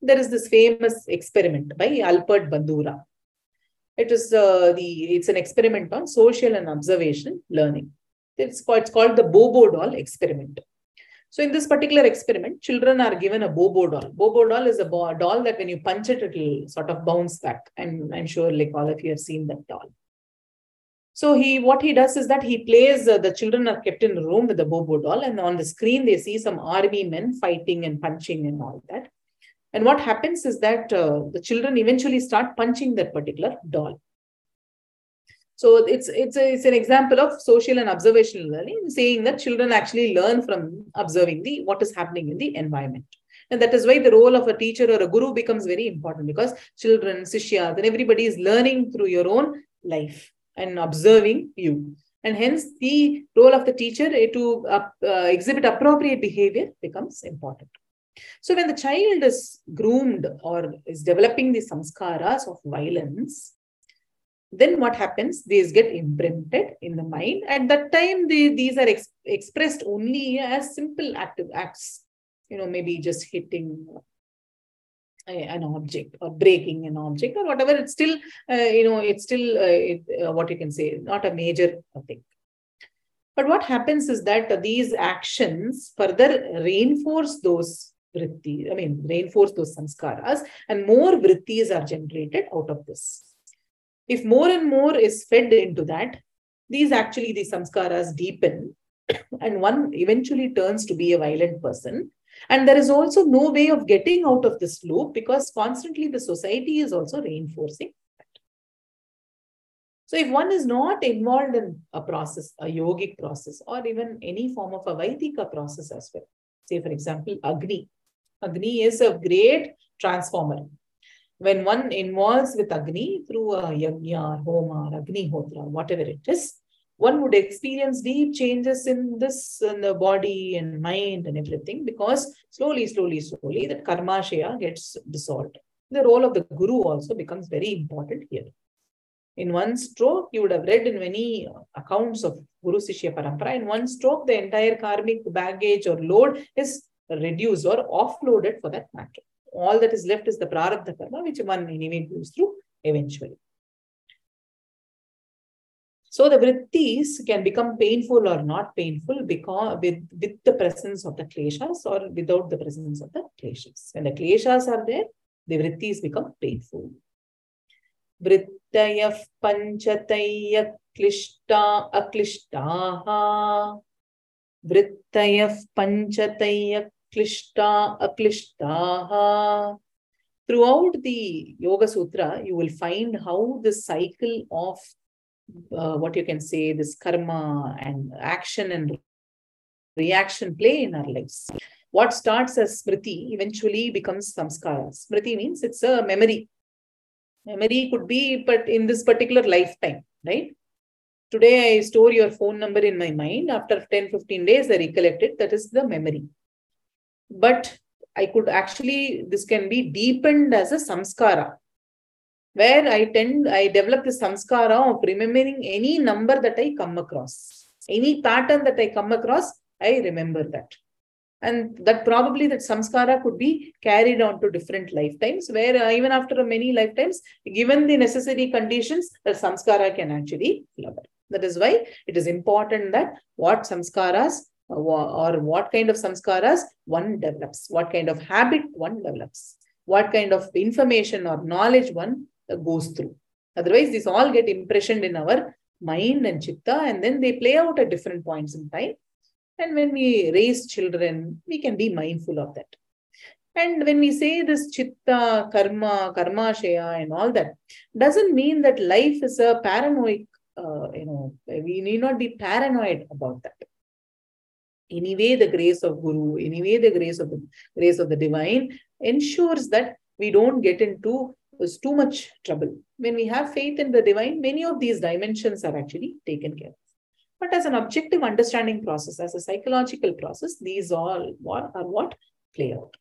There is this famous experiment by Albert Bandura. It is uh, the it's an experiment on social and observation learning. It's called, it's called the Bobo doll experiment. So in this particular experiment, children are given a Bobo doll. Bobo doll is a doll that when you punch it, it will sort of bounce back. And I'm sure like all of you have seen that doll. So he, what he does is that he plays, uh, the children are kept in a room with the Bobo doll and on the screen, they see some army men fighting and punching and all that. And what happens is that uh, the children eventually start punching that particular doll. So it's, it's, a, it's an example of social and observational learning, saying that children actually learn from observing the what is happening in the environment. And that is why the role of a teacher or a guru becomes very important because children, sishyas, and everybody is learning through your own life and observing you. And hence, the role of the teacher to uh, uh, exhibit appropriate behavior becomes important. So, when the child is groomed or is developing the samskaras of violence, then what happens? These get imprinted in the mind. At that time, the, these are ex expressed only as simple active acts. You know, maybe just hitting an object or breaking an object or whatever it's still uh, you know it's still uh, it, uh, what you can say not a major thing. But what happens is that these actions further reinforce those vritti i mean reinforce those sanskaras and more vrittis are generated out of this. If more and more is fed into that these actually the samskaras deepen and one eventually turns to be a violent person and there is also no way of getting out of this loop because constantly the society is also reinforcing that. So if one is not involved in a process, a yogic process, or even any form of a Vaidika process as well, say for example, Agni. Agni is a great transformer. When one involves with Agni through a yajna, homa, Agni hotra, whatever it is, one would experience deep changes in this in the body and mind and everything because slowly, slowly, slowly that karma shaya gets dissolved. The role of the guru also becomes very important here. In one stroke, you would have read in many accounts of Guru Sishya Parampara, in one stroke, the entire karmic baggage or load is reduced or offloaded for that matter. All that is left is the prarabdha karma, which one anyway goes through eventually. So the vrittis can become painful or not painful because with, with the presence of the kleshas or without the presence of the kleshas. When the kleshas are there, the vrittis become painful. Vrittayah panchatayya klishta aklishtaha. Vrittayah panchatayya klishta aklishtaha. Throughout the Yoga Sutra, you will find how the cycle of uh, what you can say, this karma and action and reaction play in our lives. What starts as smriti eventually becomes samskara. Smriti means it's a memory. Memory could be, but in this particular lifetime, right? Today I store your phone number in my mind. After 10, 15 days, I recollect it. That is the memory. But I could actually, this can be deepened as a samskara where I tend, I develop the samskara of remembering any number that I come across. Any pattern that I come across, I remember that. And that probably that samskara could be carried on to different lifetimes, where uh, even after many lifetimes, given the necessary conditions, the samskara can actually flower. That is why it is important that what samskaras uh, or what kind of samskaras one develops, what kind of habit one develops, what kind of information or knowledge one goes through. Otherwise, these all get impressioned in our mind and chitta, and then they play out at different points in time. And when we raise children, we can be mindful of that. And when we say this chitta, karma, karma shaya, and all that, doesn't mean that life is a paranoid, uh, you know, we need not be paranoid about that. Anyway, the grace of Guru, anyway, the grace of the grace of the divine ensures that we don't get into was too much trouble. When we have faith in the divine, many of these dimensions are actually taken care of. But as an objective understanding process, as a psychological process, these all are what play out.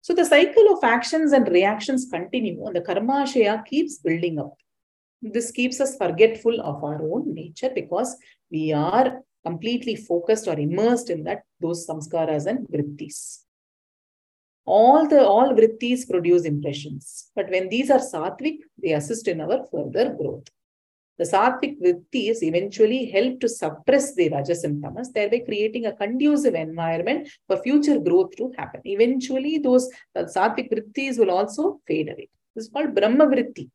So the cycle of actions and reactions continue and the karmashaya keeps building up. This keeps us forgetful of our own nature because we are completely focused or immersed in that those samskaras and vrittis. All the all vrittis produce impressions, but when these are sattvic, they assist in our further growth. The sattvic vrittis eventually help to suppress the rajas and tamas, thereby creating a conducive environment for future growth to happen. Eventually, those uh, sattvic vrittis will also fade away. This is called Brahma vritti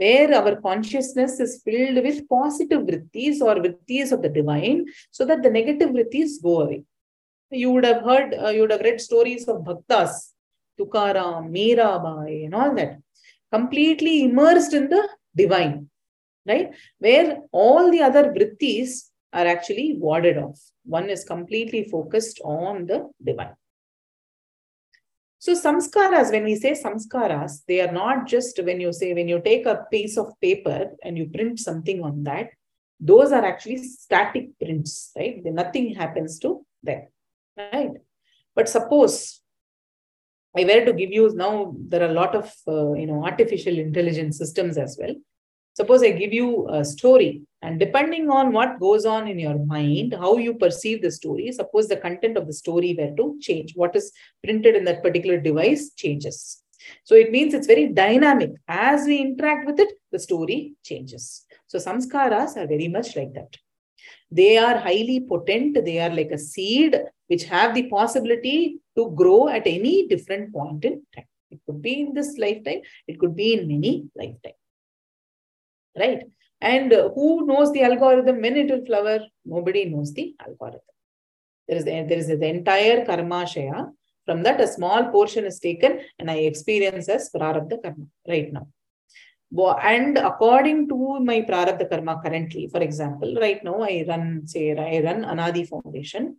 where our consciousness is filled with positive vrittis or vrittis of the divine so that the negative vrittis go away. You would have heard, uh, you would have read stories of bhaktas, Tukaram, Mirabai and all that, completely immersed in the divine, right? Where all the other vrittis are actually warded off. One is completely focused on the divine. So samskaras, when we say samskaras, they are not just when you say, when you take a piece of paper and you print something on that, those are actually static prints, right? Nothing happens to them, right? But suppose I were to give you now, there are a lot of, uh, you know, artificial intelligence systems as well. Suppose I give you a story, and depending on what goes on in your mind, how you perceive the story, suppose the content of the story were to change, what is printed in that particular device changes. So it means it's very dynamic. As we interact with it, the story changes. So samskaras are very much like that. They are highly potent. They are like a seed which have the possibility to grow at any different point in time. It could be in this lifetime. It could be in many lifetimes right? And who knows the algorithm when it will flower? Nobody knows the algorithm. There is, the, there is the entire karma shaya. From that, a small portion is taken and I experience as prarabdha karma right now. And according to my prarabdha karma currently, for example, right now I run, say, I run Anadi Foundation.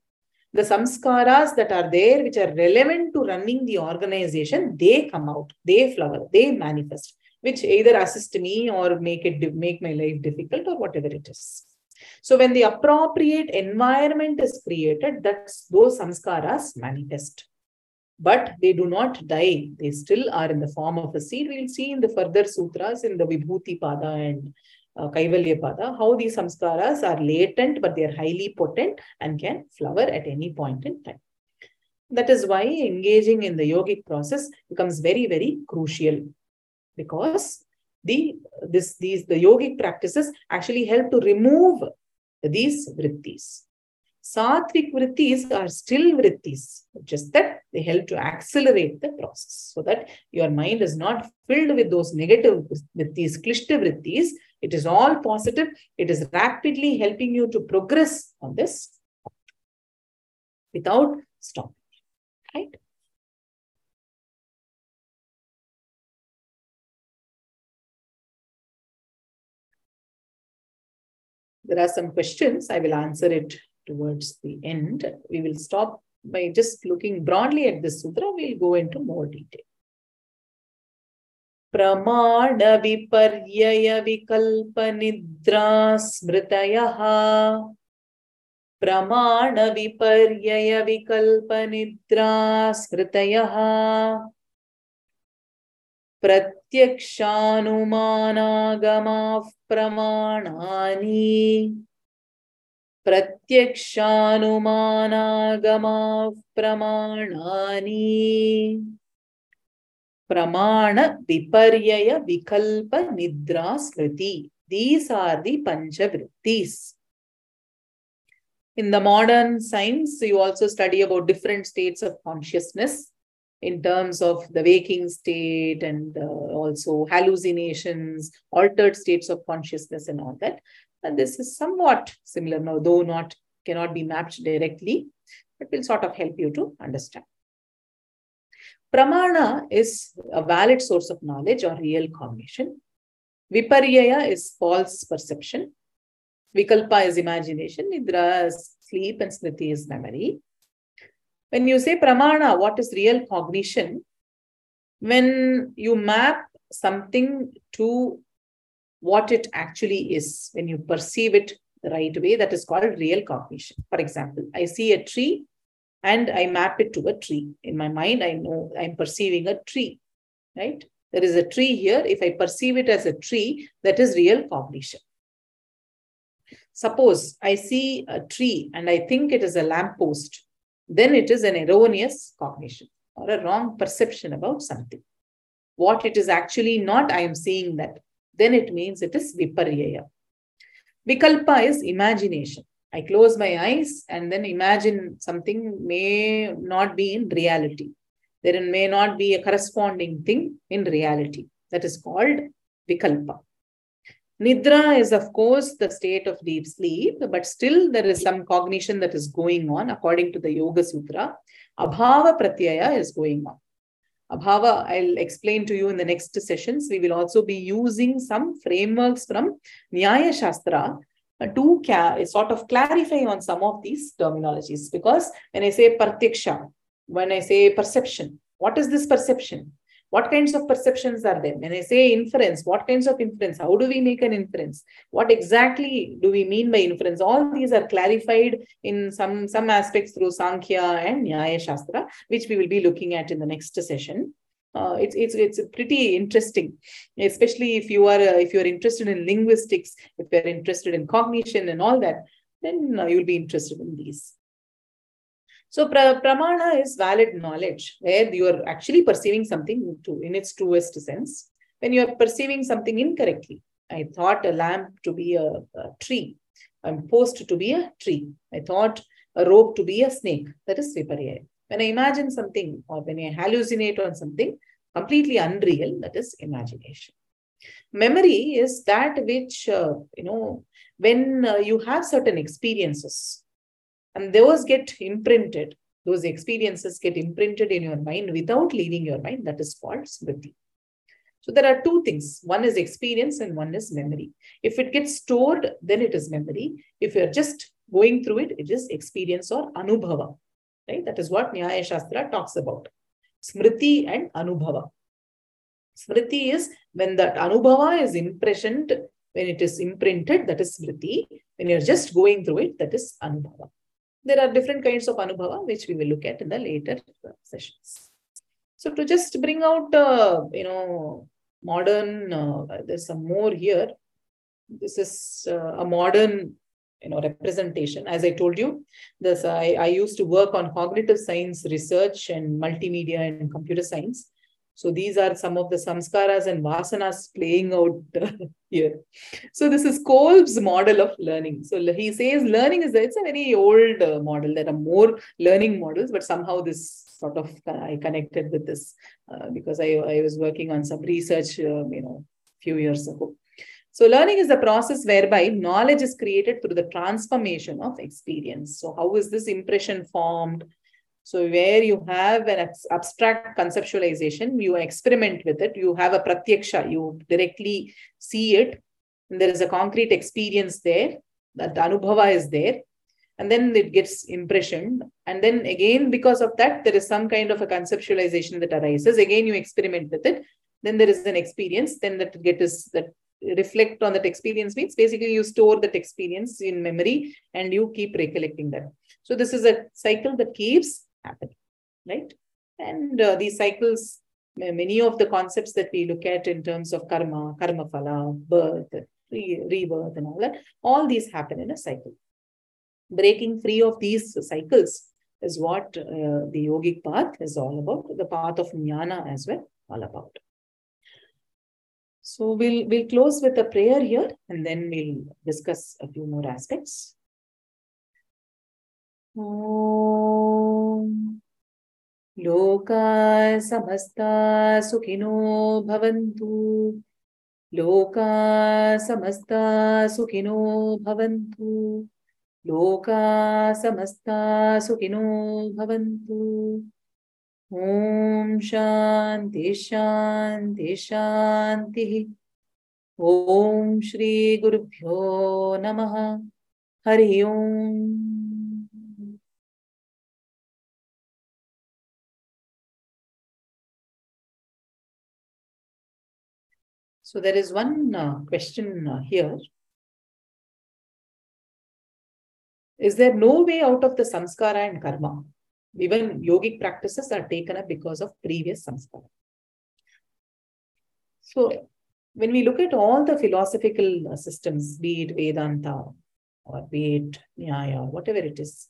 The samskaras that are there, which are relevant to running the organization, they come out, they flower, they manifest which either assist me or make it make my life difficult or whatever it is. So when the appropriate environment is created, that's those samskaras manifest. But they do not die. They still are in the form of a seed. We'll see in the further sutras in the Vibhuti Pada and uh, Kaivalya Pada how these samskaras are latent, but they are highly potent and can flower at any point in time. That is why engaging in the yogic process becomes very, very crucial because the this these the yogic practices actually help to remove these vrittis. Sattvic vrittis are still vrittis, just that they help to accelerate the process so that your mind is not filled with those negative vrittis, klishta vrittis. It is all positive. It is rapidly helping you to progress on this without stopping, right? There are some questions. I will answer it towards the end. We will stop by just looking broadly at this sutra. We'll go into more detail. प्रमाण विपर्यय विकल्प निद्रा स्मृतयः प्रमाण विपर्यय विकल्प निद्रा स्मृतयः प्रत्यक्षानुमानागमाः प्रमाणानि प्रत्यक्षानुमानागमाः प्रमाणानि प्रमाण विपर्यय विकल्प निद्रा स्मृति these are the panchavrittis in the modern science you also study about different states of consciousness in terms of the waking state and uh, also hallucinations, altered states of consciousness and all that. And this is somewhat similar now, though not cannot be mapped directly, but will sort of help you to understand. Pramana is a valid source of knowledge or real cognition. Viparyaya is false perception. Vikalpa is imagination. Nidra is sleep and smriti is memory. When you say pramana, what is real cognition? When you map something to what it actually is, when you perceive it the right way, that is called real cognition. For example, I see a tree and I map it to a tree. In my mind, I know I'm perceiving a tree, right? There is a tree here. If I perceive it as a tree, that is real cognition. Suppose I see a tree and I think it is a lamppost, then it is an erroneous cognition or a wrong perception about something. What it is actually not, I am seeing that. Then it means it is viparyaya. Vikalpa is imagination. I close my eyes and then imagine something may not be in reality. There may not be a corresponding thing in reality. That is called vikalpa. Nidra is, of course, the state of deep sleep, but still there is some cognition that is going on according to the Yoga Sutra. Abhava Pratyaya is going on. Abhava, I'll explain to you in the next sessions. We will also be using some frameworks from Nyaya Shastra uh, to sort of clarify on some of these terminologies. Because when I say Pratyaksha, when I say perception, what is this perception? What kinds of perceptions are there? When I say inference, what kinds of inference? How do we make an inference? What exactly do we mean by inference? All these are clarified in some, some aspects through Sankhya and Nyaya Shastra, which we will be looking at in the next session. Uh, it's it's it's pretty interesting, especially if you are uh, if you are interested in linguistics, if you are interested in cognition and all that, then uh, you'll be interested in these. So pra pramana is valid knowledge where you are actually perceiving something to, in its truest sense. When you are perceiving something incorrectly, I thought a lamp to be a, a tree. I'm post to be a tree. I thought a rope to be a snake. That is viparya. When I imagine something or when I hallucinate on something completely unreal, that is imagination. Memory is that which, uh, you know, when uh, you have certain experiences, and those get imprinted, those experiences get imprinted in your mind without leaving your mind. That is called smriti. So there are two things. One is experience and one is memory. If it gets stored, then it is memory. If you're just going through it, it is experience or anubhava. Right? That is what Nyaya Shastra talks about. Smriti and anubhava. Smriti is when that anubhava is impressioned, when it is imprinted, that is smriti. When you're just going through it, that is anubhava. There are different kinds of anubhava, which we will look at in the later sessions. So to just bring out, uh, you know, modern, uh, there's some more here. This is uh, a modern, you know, representation. As I told you, this I, I used to work on cognitive science research and multimedia and computer science. So these are some of the samskaras and vasanas playing out here. So this is Kolb's model of learning. So he says learning is it's a very old uh, model. There are more learning models, but somehow this sort of uh, I connected with this uh, because I, I was working on some research, uh, you know, few years ago. So learning is the process whereby knowledge is created through the transformation of experience. So how is this impression formed? So where you have an abstract conceptualization, you experiment with it, you have a pratyaksha, you directly see it, and there is a concrete experience there, that anubhava is there, and then it gets impression. And then again, because of that, there is some kind of a conceptualization that arises. Again, you experiment with it. Then there is an experience, then that gets that reflect on that experience means basically you store that experience in memory and you keep recollecting that. So this is a cycle that keeps happening, right? And uh, these cycles, many of the concepts that we look at in terms of karma, karma phala, birth, re rebirth, and all that, all these happen in a cycle. Breaking free of these cycles is what uh, the yogic path is all about, the path of jnana as well, all about. So we'll we'll close with a prayer here and then we'll discuss a few more aspects. ॐ लोका समस्ता सुखिनो भवन्तु। लोका समस्ता सुखिनो भवन्तु। लोका समस्ता सुखिनो भवन्तु। ॐ शान्ति शान्ति शान्तिः। ॐ श्रीगुरुभ्यो नमः। हरि ओम्। So there is one uh, question uh, here. Is there no way out of the samskara and karma? even yogic practices are taken up because of previous samskara. So when we look at all the philosophical systems, be it Vedanta or be it Nyaya, whatever it is,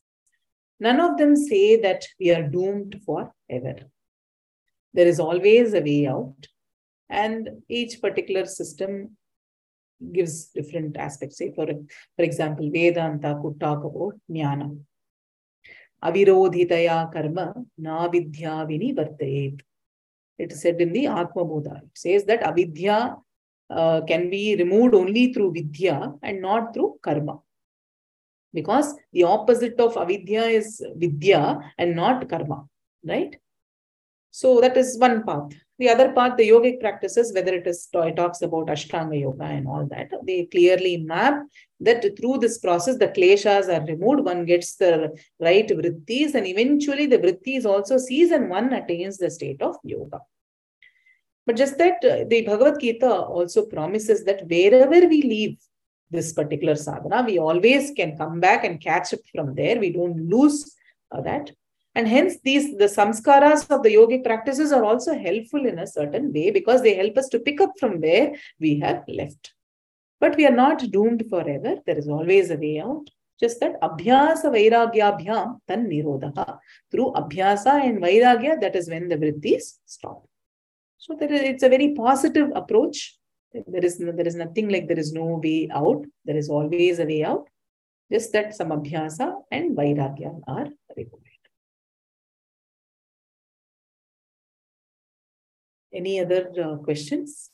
none of them say that we are doomed forever. There is always a way out, and each particular system gives different aspects. Say, for, for example, Vedanta could talk about jnana. Avirodhitaya karma na vidya vinivartayet. It is said in the Atma Bodha. It says that avidya uh, can be removed only through vidya and not through karma. Because the opposite of avidya is vidya and not karma, right? So that is one path. The other part, the yogic practices, whether it is it talks about Ashtanga yoga and all that, they clearly map that through this process, the kleshas are removed, one gets the right vrittis, and eventually the vrittis also sees and one attains the state of yoga. But just that uh, the Bhagavad Gita also promises that wherever we leave this particular sadhana, we always can come back and catch up from there. We don't lose uh, that. And hence, these the samskaras of the yogic practices are also helpful in a certain way because they help us to pick up from where we have left. But we are not doomed forever. There is always a way out. Just that abhyasa vairagyabhyam tan nirodha. Through abhyasa and vairagya, that is when the vrittis stop. So there is, it's a very positive approach. There is, there is nothing like there is no way out. There is always a way out. Just that some abhyasa and vairagya are required. Any other uh, questions?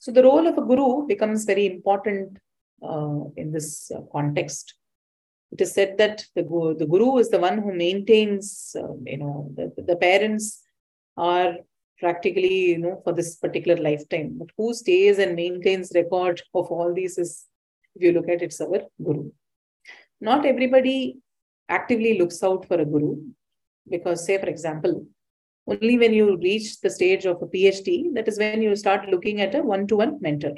So the role of a guru becomes very important uh, in this uh, context. It is said that the guru, the guru is the one who maintains, uh, you know, the, the parents are practically, you know, for this particular lifetime. But who stays and maintains record of all these is, if you look at it, it's our guru. Not everybody actively looks out for a guru because, say, for example, only when you reach the stage of a PhD, that is when you start looking at a one-to-one mentor.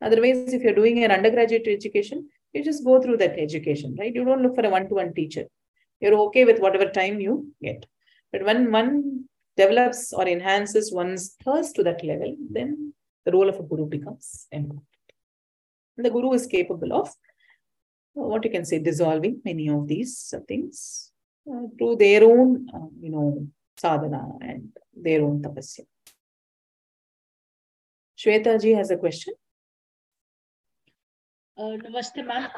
Otherwise, if you're doing an undergraduate education, you just go through that education, right? You don't look for a one-to-one teacher. You're okay with whatever time you get. But when one develops or enhances one's thirst to that level, then the role of a guru becomes important. The guru is capable of what you can say dissolving many of these things uh, through their own, uh, you know, sadhana and their own tapasya. Shweta ji has a question. Uh, namaste, ma'am.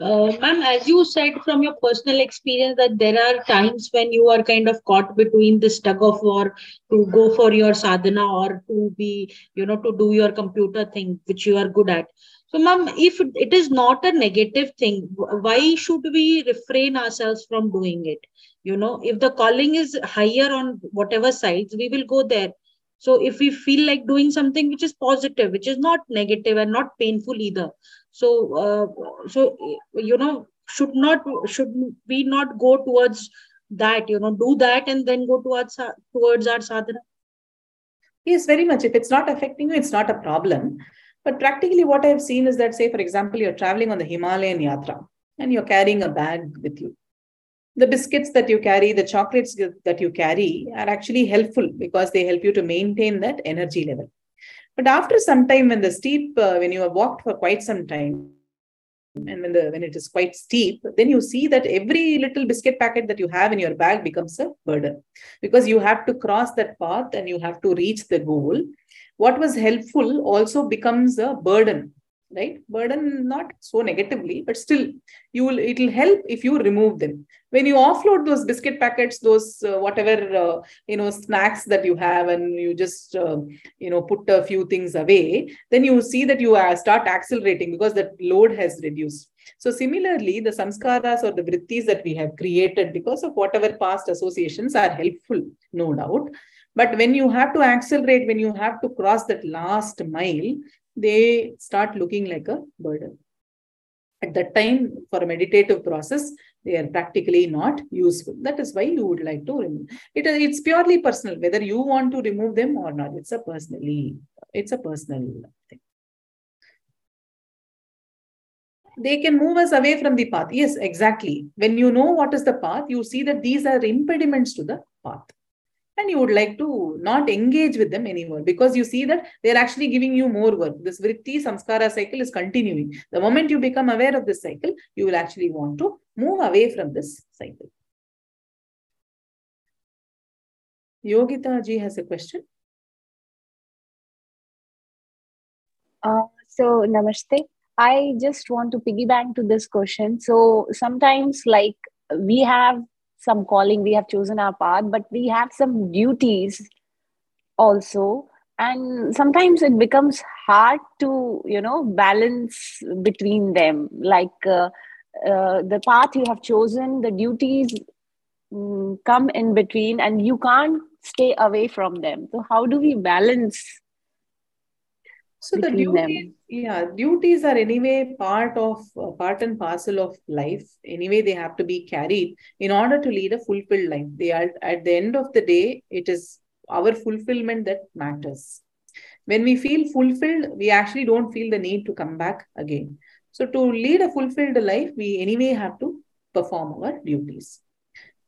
Uh, ma'am, as you said from your personal experience that there are times when you are kind of caught between this tug of war to go for your sadhana or to be, you know, to do your computer thing, which you are good at. So, ma'am, if it is not a negative thing, why should we refrain ourselves from doing it? You know, if the calling is higher on whatever sides, we will go there. So, if we feel like doing something which is positive, which is not negative and not painful either, so uh, so you know, should not should we not go towards that? You know, do that and then go towards towards our sadhana. Yes, very much. If it's not affecting you, it's not a problem. But practically, what I've seen is that, say, for example, you're traveling on the Himalayan Yatra and you're carrying a bag with you. The biscuits that you carry, the chocolates that you carry are actually helpful because they help you to maintain that energy level. But after some time, when the steep, uh, when you have walked for quite some time, and when the when it is quite steep then you see that every little biscuit packet that you have in your bag becomes a burden. Because you have to cross that path and you have to reach the goal. What was helpful also becomes a burden right? Burden not so negatively but still you will it will help if you remove them. When you offload those biscuit packets those uh, whatever uh, you know snacks that you have and you just uh, you know put a few things away then you see that you uh, start accelerating because that load has reduced. So similarly the samskaras or the vrittis that we have created because of whatever past associations are helpful no doubt. But when you have to accelerate, when you have to cross that last mile, they start looking like a burden. At that time, for a meditative process, they are practically not useful. That is why you would like to remove. It, it's purely personal, whether you want to remove them or not. It's a personally, it's a personal thing. They can move us away from the path. Yes, exactly. When you know what is the path, you see that these are impediments to the path and you would like to not engage with them anymore because you see that they're actually giving you more work. This vritti samskara cycle is continuing. The moment you become aware of this cycle, you will actually want to move away from this cycle. Yogita ji has a question. Uh, so, namaste. I just want to piggyback to this question. So, sometimes, like, we have some calling we have chosen our path but we have some duties also. And sometimes it becomes hard to you know balance between them. Like uh, uh, the path you have chosen the duties um, come in between and you can't stay away from them. So how do we balance so the duties, yeah, duties are anyway part of uh, part and parcel of life. Anyway, they have to be carried in order to lead a fulfilled life. They are at the end of the day, it is our fulfillment that matters. When we feel fulfilled, we actually don't feel the need to come back again. So to lead a fulfilled life, we anyway have to perform our duties.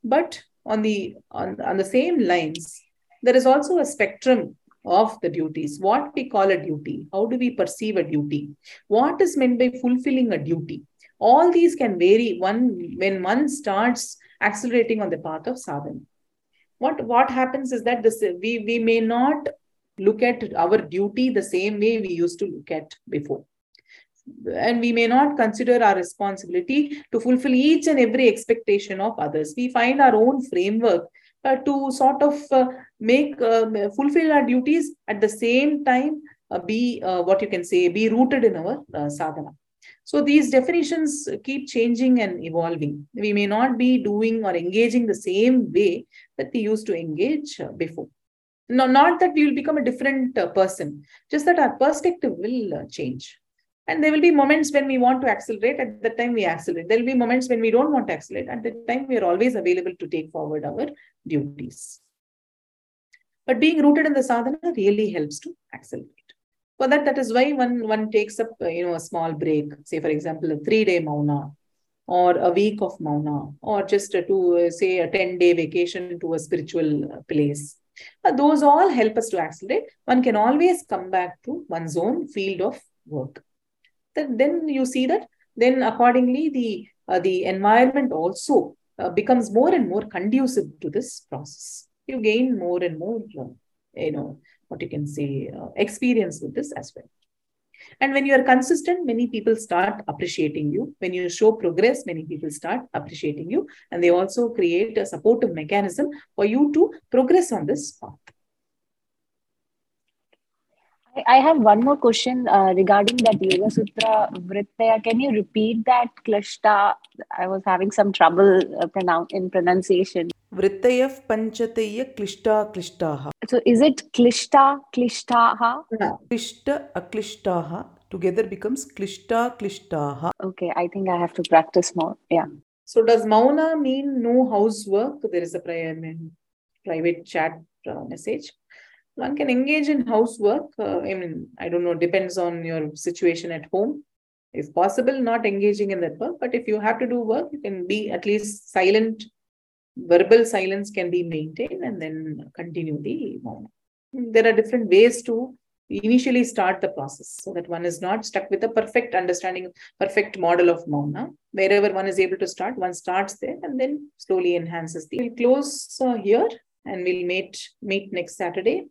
But on the on, on the same lines, there is also a spectrum of the duties. What we call a duty? How do we perceive a duty? What is meant by fulfilling a duty? All these can vary one when one starts accelerating on the path of sadhana. What, what happens is that this we, we may not look at our duty the same way we used to look at before and we may not consider our responsibility to fulfill each and every expectation of others. We find our own framework uh, to sort of uh, make uh, fulfill our duties at the same time be what you can say be rooted in our sadhana. So these definitions keep changing and evolving. We may not be doing or engaging the same way that we used to engage before. No not that we will become a different person just that our perspective will change and there will be moments when we want to accelerate. At the time we accelerate. There will be moments when we don't want to accelerate. At the time we are always available to take forward our duties. But being rooted in the sadhana really helps to accelerate. For that, that is why one, one takes up, you know, a small break. Say, for example, a three-day mauna or a week of mauna or just a, to, say, a 10-day vacation to a spiritual place. Uh, those all help us to accelerate. One can always come back to one's own field of work then, then you see that then accordingly the uh, the environment also uh, becomes more and more conducive to this process. You gain more and more uh, you know what you can say uh, experience with this as well. And when you are consistent many people start appreciating you. When you show progress many people start appreciating you. And they also create a supportive mechanism for you to progress on this path I have one more question uh, regarding that Yoga Sutra Vrittaya. Can you repeat that klishta? I was having some trouble uh, pronoun- in pronunciation. Vrittaya Panchataya Klishta Klishtaha. So is it klishta klishtaha? Yeah. Klishta Aklishtaha together becomes Klishta Klishtaha. Okay, I think I have to practice more. Yeah. So does Mauna mean no housework? There is a private chat uh, message one can engage in housework. Uh, I mean, I don't know, depends on your situation at home. If possible, not engaging in that work. But if you have to do work, you can be at least silent. Verbal silence can be maintained and then continue the mauna. There are different ways to initially start the process so that one is not stuck with a perfect understanding, perfect model of mauna. Wherever one is able to start, one starts there and then slowly enhances the. We'll close uh, here and we'll meet meet next Saturday